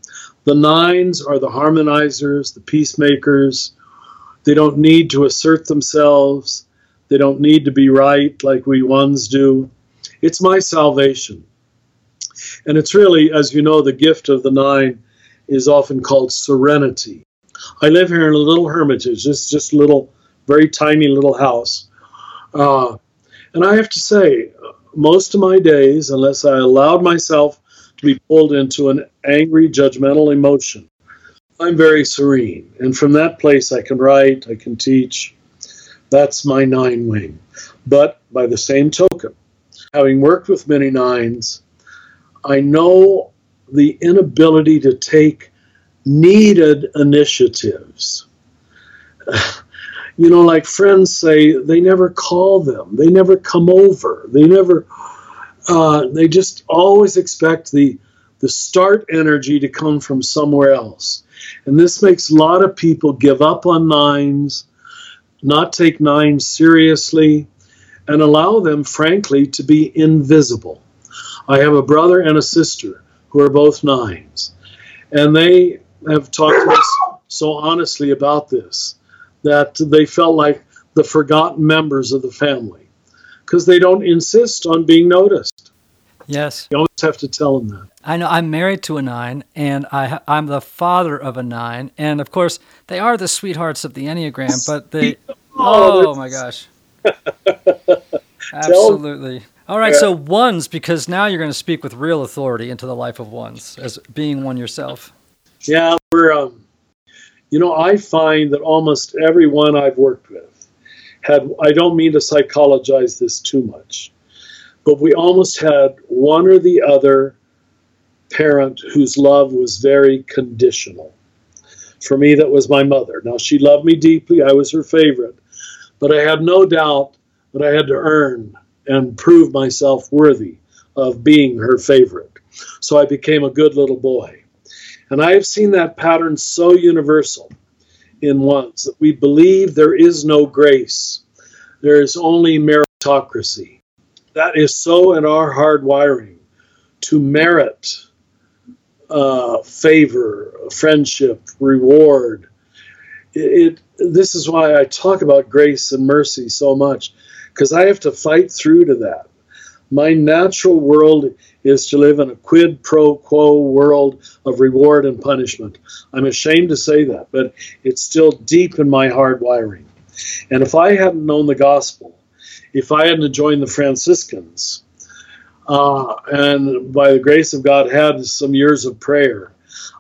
The nines are the harmonizers, the peacemakers. They don't need to assert themselves. They don't need to be right like we ones do. It's my salvation. And it's really, as you know, the gift of the nine is often called serenity. I live here in a little hermitage. Just a little, very tiny little house. Uh, and I have to say, most of my days, unless I allowed myself to be pulled into an angry, judgmental emotion, I'm very serene. And from that place, I can write, I can teach. That's my nine wing. But by the same token, having worked with many nines, I know the inability to take needed initiatives. You know, like friends say, they never call them, they never come over, they never, uh, they just always expect the the start energy to come from somewhere else. And this makes a lot of people give up on nines, not take nines seriously, and allow them, frankly, to be invisible. I have a brother and a sister who are both nines, and they have talked to us so honestly about this that they felt like the forgotten members of the family because they don't insist on being noticed. Yes. You always have to tell them that. I know I'm married to a nine, and I, I'm the father of a nine. And of course, they are the sweethearts of the Enneagram, but they. oh, oh my gosh. Absolutely. All right, so ones, because now you're going to speak with real authority into the life of ones as being one yourself. Yeah, we're, um, you know, I find that almost everyone I've worked with had, I don't mean to psychologize this too much, but we almost had one or the other parent whose love was very conditional. For me, that was my mother. Now, she loved me deeply, I was her favorite, but I had no doubt that I had to earn and prove myself worthy of being her favorite. So I became a good little boy. And I have seen that pattern so universal in ones that we believe there is no grace, there is only meritocracy. That is so in our hard wiring to merit uh, favor, friendship, reward. It, it, this is why I talk about grace and mercy so much, because I have to fight through to that. My natural world is to live in a quid pro quo world of reward and punishment. I'm ashamed to say that, but it's still deep in my hard wiring. And if I hadn't known the gospel, if I hadn't joined the Franciscans, uh, and by the grace of God had some years of prayer,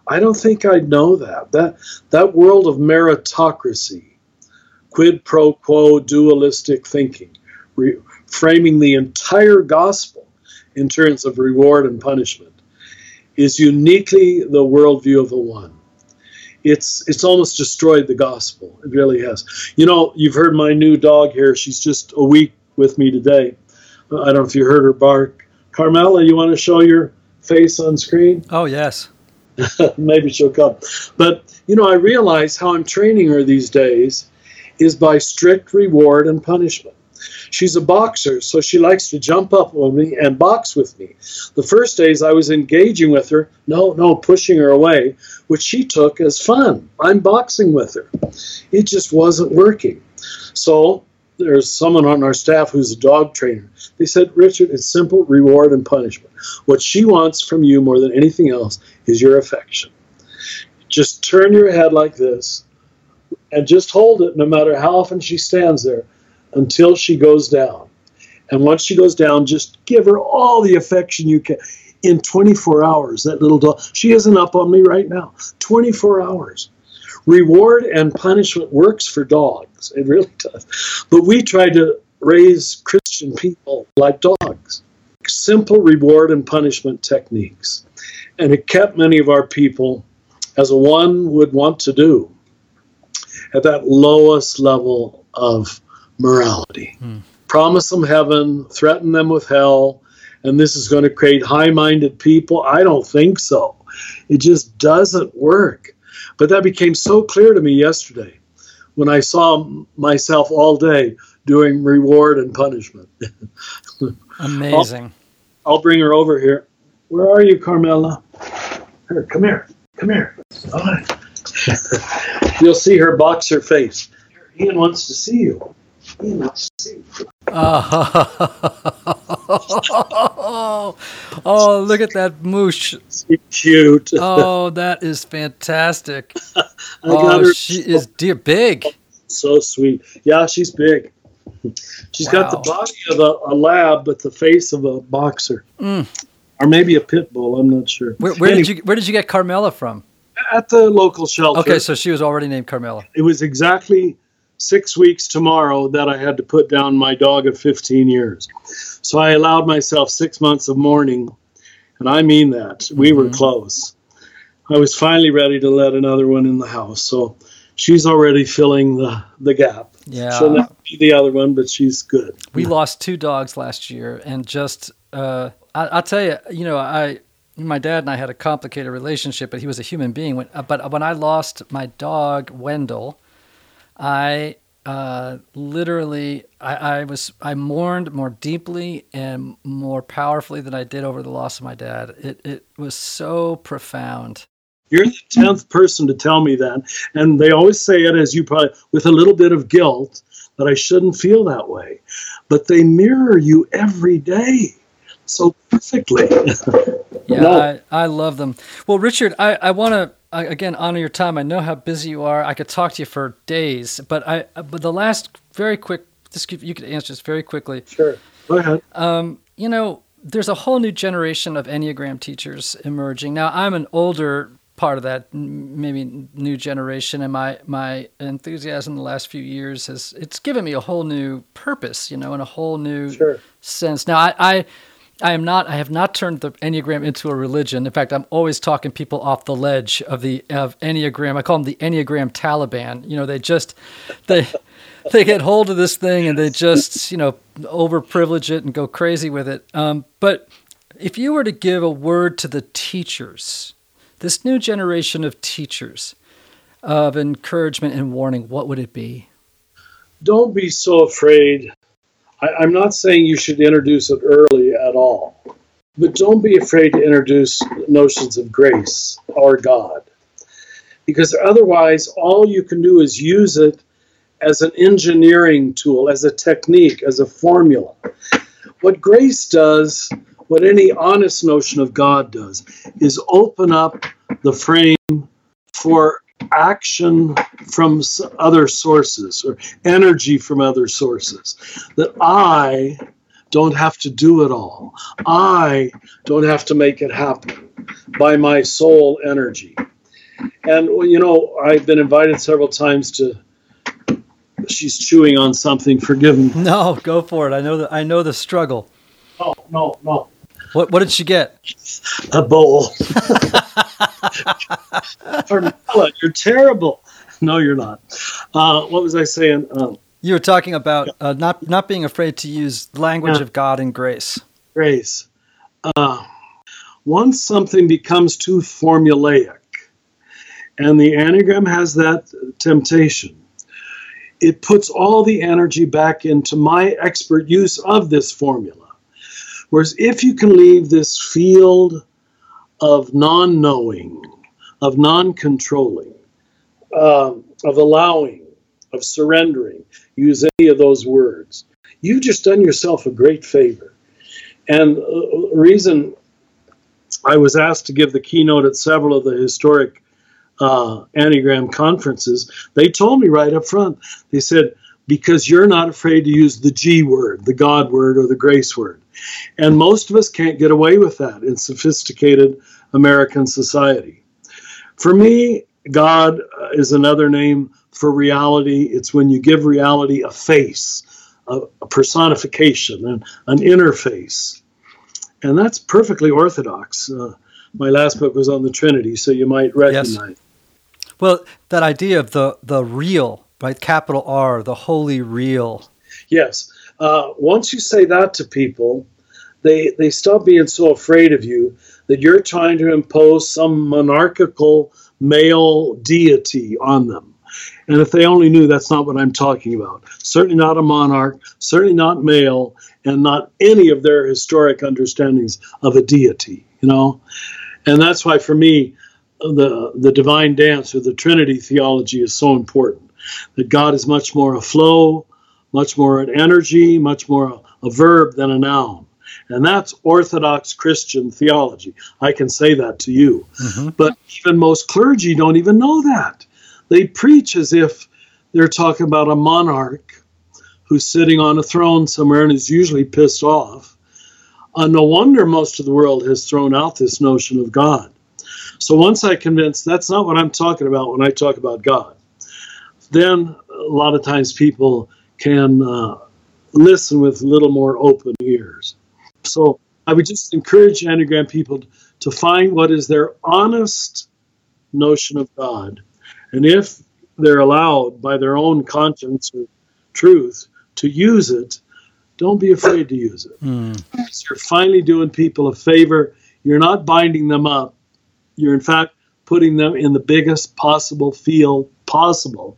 I don't think I'd know that. That that world of meritocracy, quid pro quo dualistic thinking, re- framing the entire gospel in terms of reward and punishment, is uniquely the worldview of the one. It's it's almost destroyed the gospel. It really has. You know, you've heard my new dog here. She's just a week with me today. I don't know if you heard her bark. Carmela, you want to show your face on screen? Oh yes. Maybe she'll come. But you know, I realize how I'm training her these days is by strict reward and punishment. She's a boxer, so she likes to jump up on me and box with me. The first days I was engaging with her, no, no, pushing her away, which she took as fun. I'm boxing with her. It just wasn't working. So there's someone on our staff who's a dog trainer. They said, Richard, it's simple reward and punishment. What she wants from you more than anything else is your affection. Just turn your head like this and just hold it no matter how often she stands there until she goes down. And once she goes down, just give her all the affection you can. In 24 hours, that little dog, she isn't up on me right now. 24 hours. Reward and punishment works for dogs. It really does. But we try to raise Christian people like dogs. Simple reward and punishment techniques. And it kept many of our people, as one would want to do, at that lowest level of morality. Hmm. Promise them heaven, threaten them with hell, and this is going to create high minded people. I don't think so. It just doesn't work. But that became so clear to me yesterday when I saw myself all day doing reward and punishment. Amazing. I'll, I'll, bring her over here. Where are you, Carmela? Here, come here. Come here. All right. You'll see her box her face. Ian wants to see you. Ian wants to see you. Oh, oh, look at that moosh. cute. oh, that is fantastic. oh, she is dear big. So sweet. Yeah, she's big. She's wow. got the body of a, a, lab, but the face of a boxer, mm. or maybe a pit bull. I'm not sure. Where, where anyway, did you Where did you get Carmela from? At the local shelter. Okay, so she was already named Carmela. It was exactly six weeks tomorrow that I had to put down my dog of 15 years. So I allowed myself six months of mourning, and I mean that. We mm-hmm. were close. I was finally ready to let another one in the house. So she's already filling the, the gap. Yeah. She'll not be the other one, but she's good. We lost two dogs last year, and just, uh, I, I'll tell you, you know, I, my dad and I had a complicated relationship, but he was a human being. When, but when I lost my dog, Wendell, I uh, literally I, I, was I mourned more deeply and more powerfully than I did over the loss of my dad. It it was so profound. You're the tenth person to tell me that, and they always say it as you probably with a little bit of guilt that I shouldn't feel that way, but they mirror you every day so perfectly. yeah, no. I, I love them. Well, Richard, I, I want to again honor your time. I know how busy you are. I could talk to you for days, but I but the last very quick. This you could answer this very quickly. Sure, go ahead. Um, you know, there's a whole new generation of Enneagram teachers emerging. Now, I'm an older part of that maybe new generation and my my enthusiasm the last few years has it's given me a whole new purpose you know and a whole new sure. sense now I, I I am not. I have not turned the Enneagram into a religion. In fact, I'm always talking people off the ledge of the of Enneagram. I call them the Enneagram Taliban. You know, they just they they get hold of this thing and they just you know overprivilege it and go crazy with it. Um, but if you were to give a word to the teachers, this new generation of teachers, of encouragement and warning, what would it be? Don't be so afraid I, am not saying you should introduce it early all, but don't be afraid to introduce notions of grace or God, because otherwise, all you can do is use it as an engineering tool, as a technique, as a formula. What grace does, what any honest notion of God does, is open up the frame for action from other sources or energy from other sources. That I don't have to do it all. I don't have to make it happen by my soul energy. And, you know, I've been invited several times to. She's chewing on something. Forgive me. No, go for it. I know the I know the struggle. No, no, no. What what did she get? A bowl. Carmela, you're terrible. No, you're not. Uh, what was I saying? Uh, You were talking about uh, not not being afraid to use language Yeah. of God and grace. grace. Uh, once something becomes too formulaic, and the Enneagram has that temptation, it puts all the energy back into my expert use of this formula. Whereas if you can leave this field of non knowing, of non controlling, um, of allowing, of surrendering, use any of those words, you've just done yourself a great favor. And uh, reason I was asked to give the keynote at several of the historic uh, Enneagram conferences, they told me right up front, they said, because you're not afraid to use the G word, the God word, or the grace word. And most of us can't get away with that in sophisticated American society. For me, God uh, is another name for reality. It's when you give reality a face, a, a personification, an, an interface. And that's perfectly orthodox. Uh, my last book was on the Trinity, so you might recognize. Well, that idea of the the real, right? Capital R, the holy real. Yes. Uh, once you say that to people, they they stop being so afraid of you that you're trying to impose some monarchical male deity on them. And if they only knew that's not what I'm talking about. Certainly not a monarch, certainly not male, and not any of their historic understandings of a deity, you know? And that's why for me, the the divine dance or the Trinity theology is so important. That God is much more a flow, much more an energy, much more a, a verb than a noun. And that's Orthodox Christian theology. I can say that to you. But even most clergy don't even know that. They preach as if they're talking about a monarch who's sitting on a throne somewhere and is usually pissed off. Uh, no wonder most of the world has thrown out this notion of God. So once I convince that's not what I'm talking about when I talk about God, then a lot of times people can uh, listen with a little more open ears. So I would just encourage Enneagram people to find what is their honest notion of God. And if they're allowed by their own conscience or truth to use it, don't be afraid to use it. Because You're finally doing people a favor. You're not binding them up. You're, in fact, putting them in the biggest possible field possible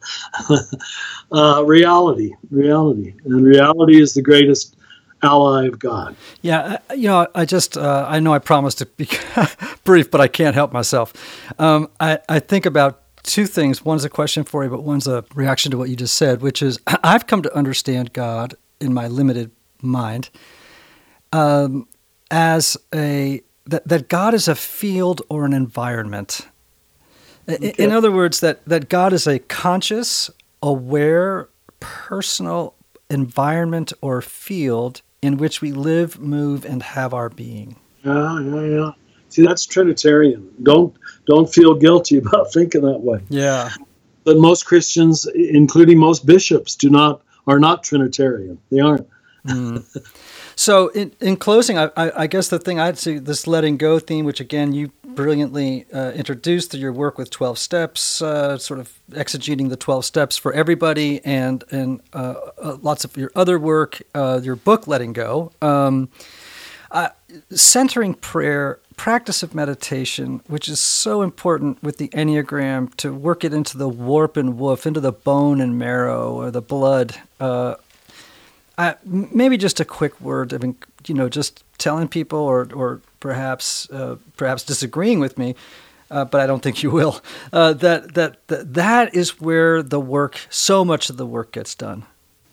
uh, reality. Reality. And reality is the greatest ally of God. Yeah, you know, I just uh, I know I promised to be brief, but I can't help myself. Um, I I think about two things. One's a question for you, but one's a reaction to what you just said, which is I've come to understand God in my limited mind um, as a that, that God is a field or an environment. I- i- In other words, that, that God is a conscious, aware, personal environment or field in which we live, move, and have our being. Yeah, yeah, yeah. See, that's Trinitarian. Don't don't feel guilty about thinking that way. Yeah. But most Christians, including most bishops, do not are not Trinitarian. They aren't. Mm. So, in, in closing, I, I, I guess the thing I'd say this letting go theme, which again you brilliantly uh, introduced through your work with 12 steps, uh, sort of exegeting the 12 steps for everybody, and, and uh, uh, lots of your other work, uh, your book, Letting Go, um, centering prayer, practice of meditation, which is so important with the Enneagram to work it into the warp and woof, into the bone and marrow or the blood. Maybe just a quick word. I mean, you know, just telling people, or or perhaps uh, perhaps disagreeing with me, uh, but I don't think you will. Uh, that, that that that is where the work, so much of the work gets done.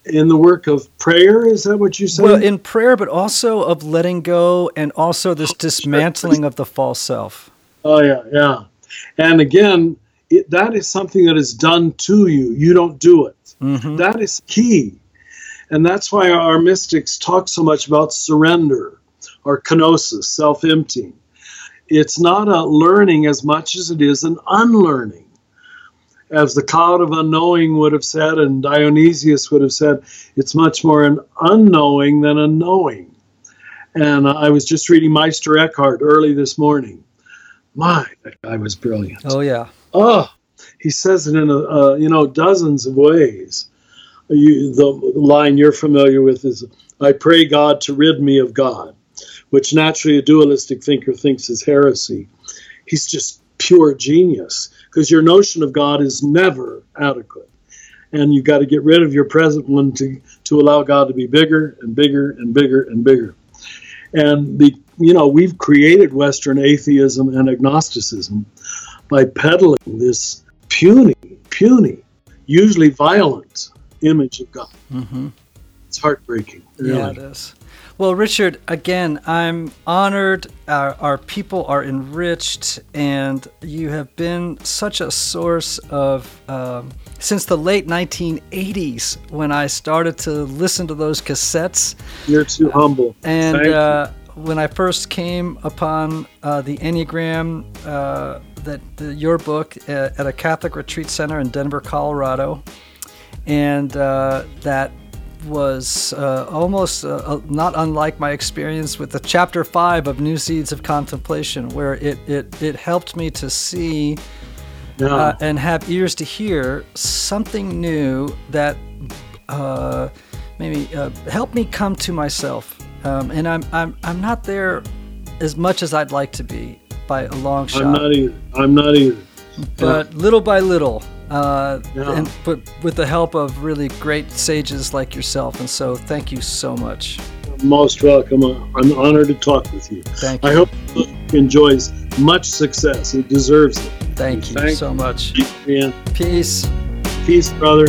In the work of prayer, is that what you said? Well, in prayer, but also of letting go, and also this dismantling of the false self. oh yeah, yeah. And again, it, that is something that is done to you. You don't do it. Mhm. That is key. And that's why our mystics talk so much about surrender or kenosis, self emptying. It's not a learning as much as it is an unlearning. As the cloud of unknowing would have said, and Dionysius would have said, it's much more an unknowing than a knowing. And I was just reading Meister Eckhart early this morning. My, that guy was brilliant. Oh, yeah. Oh, he says it in a, uh, you know dozens of ways. You, the line you're familiar with is, "I pray God to rid me of God," which naturally a dualistic thinker thinks is heresy. He's just pure genius because your notion of God is never adequate, and you've got to get rid of your present one to to allow God to be bigger and bigger and bigger and bigger. And the you know we've created Western atheism and agnosticism by peddling this puny, puny, usually violent image of God. Mm-hmm. It's heartbreaking. Really. Yeah, it is. Well, Richard, again, I'm honored. Our, our, people are enriched, and you have been such a source of, um, since the late 1980s when I started to listen to those cassettes. You're too uh, humble. And uh, when I first came upon uh, the Enneagram, uh, that the, your book at, at, a Catholic retreat center in Denver, Colorado, and uh, that was uh, almost uh, uh, not unlike my experience with the chapter five of New Seeds of Contemplation, where it it, it helped me to see. Uh, and have ears to hear something new that maybe helped me come to myself um, and I'm, I'm, I'm not there as much as I'd like to be by a long shot. I'm not either. I'm not either. But yeah. little by little, uh, yeah. and but with the help of really great sages like yourself. And so, thank you so much. Most welcome. I'm honored to talk with you. Thank you. I hope enjoys much success. It deserves it. Thank you Thank so much. You, Peace. Peace, brother.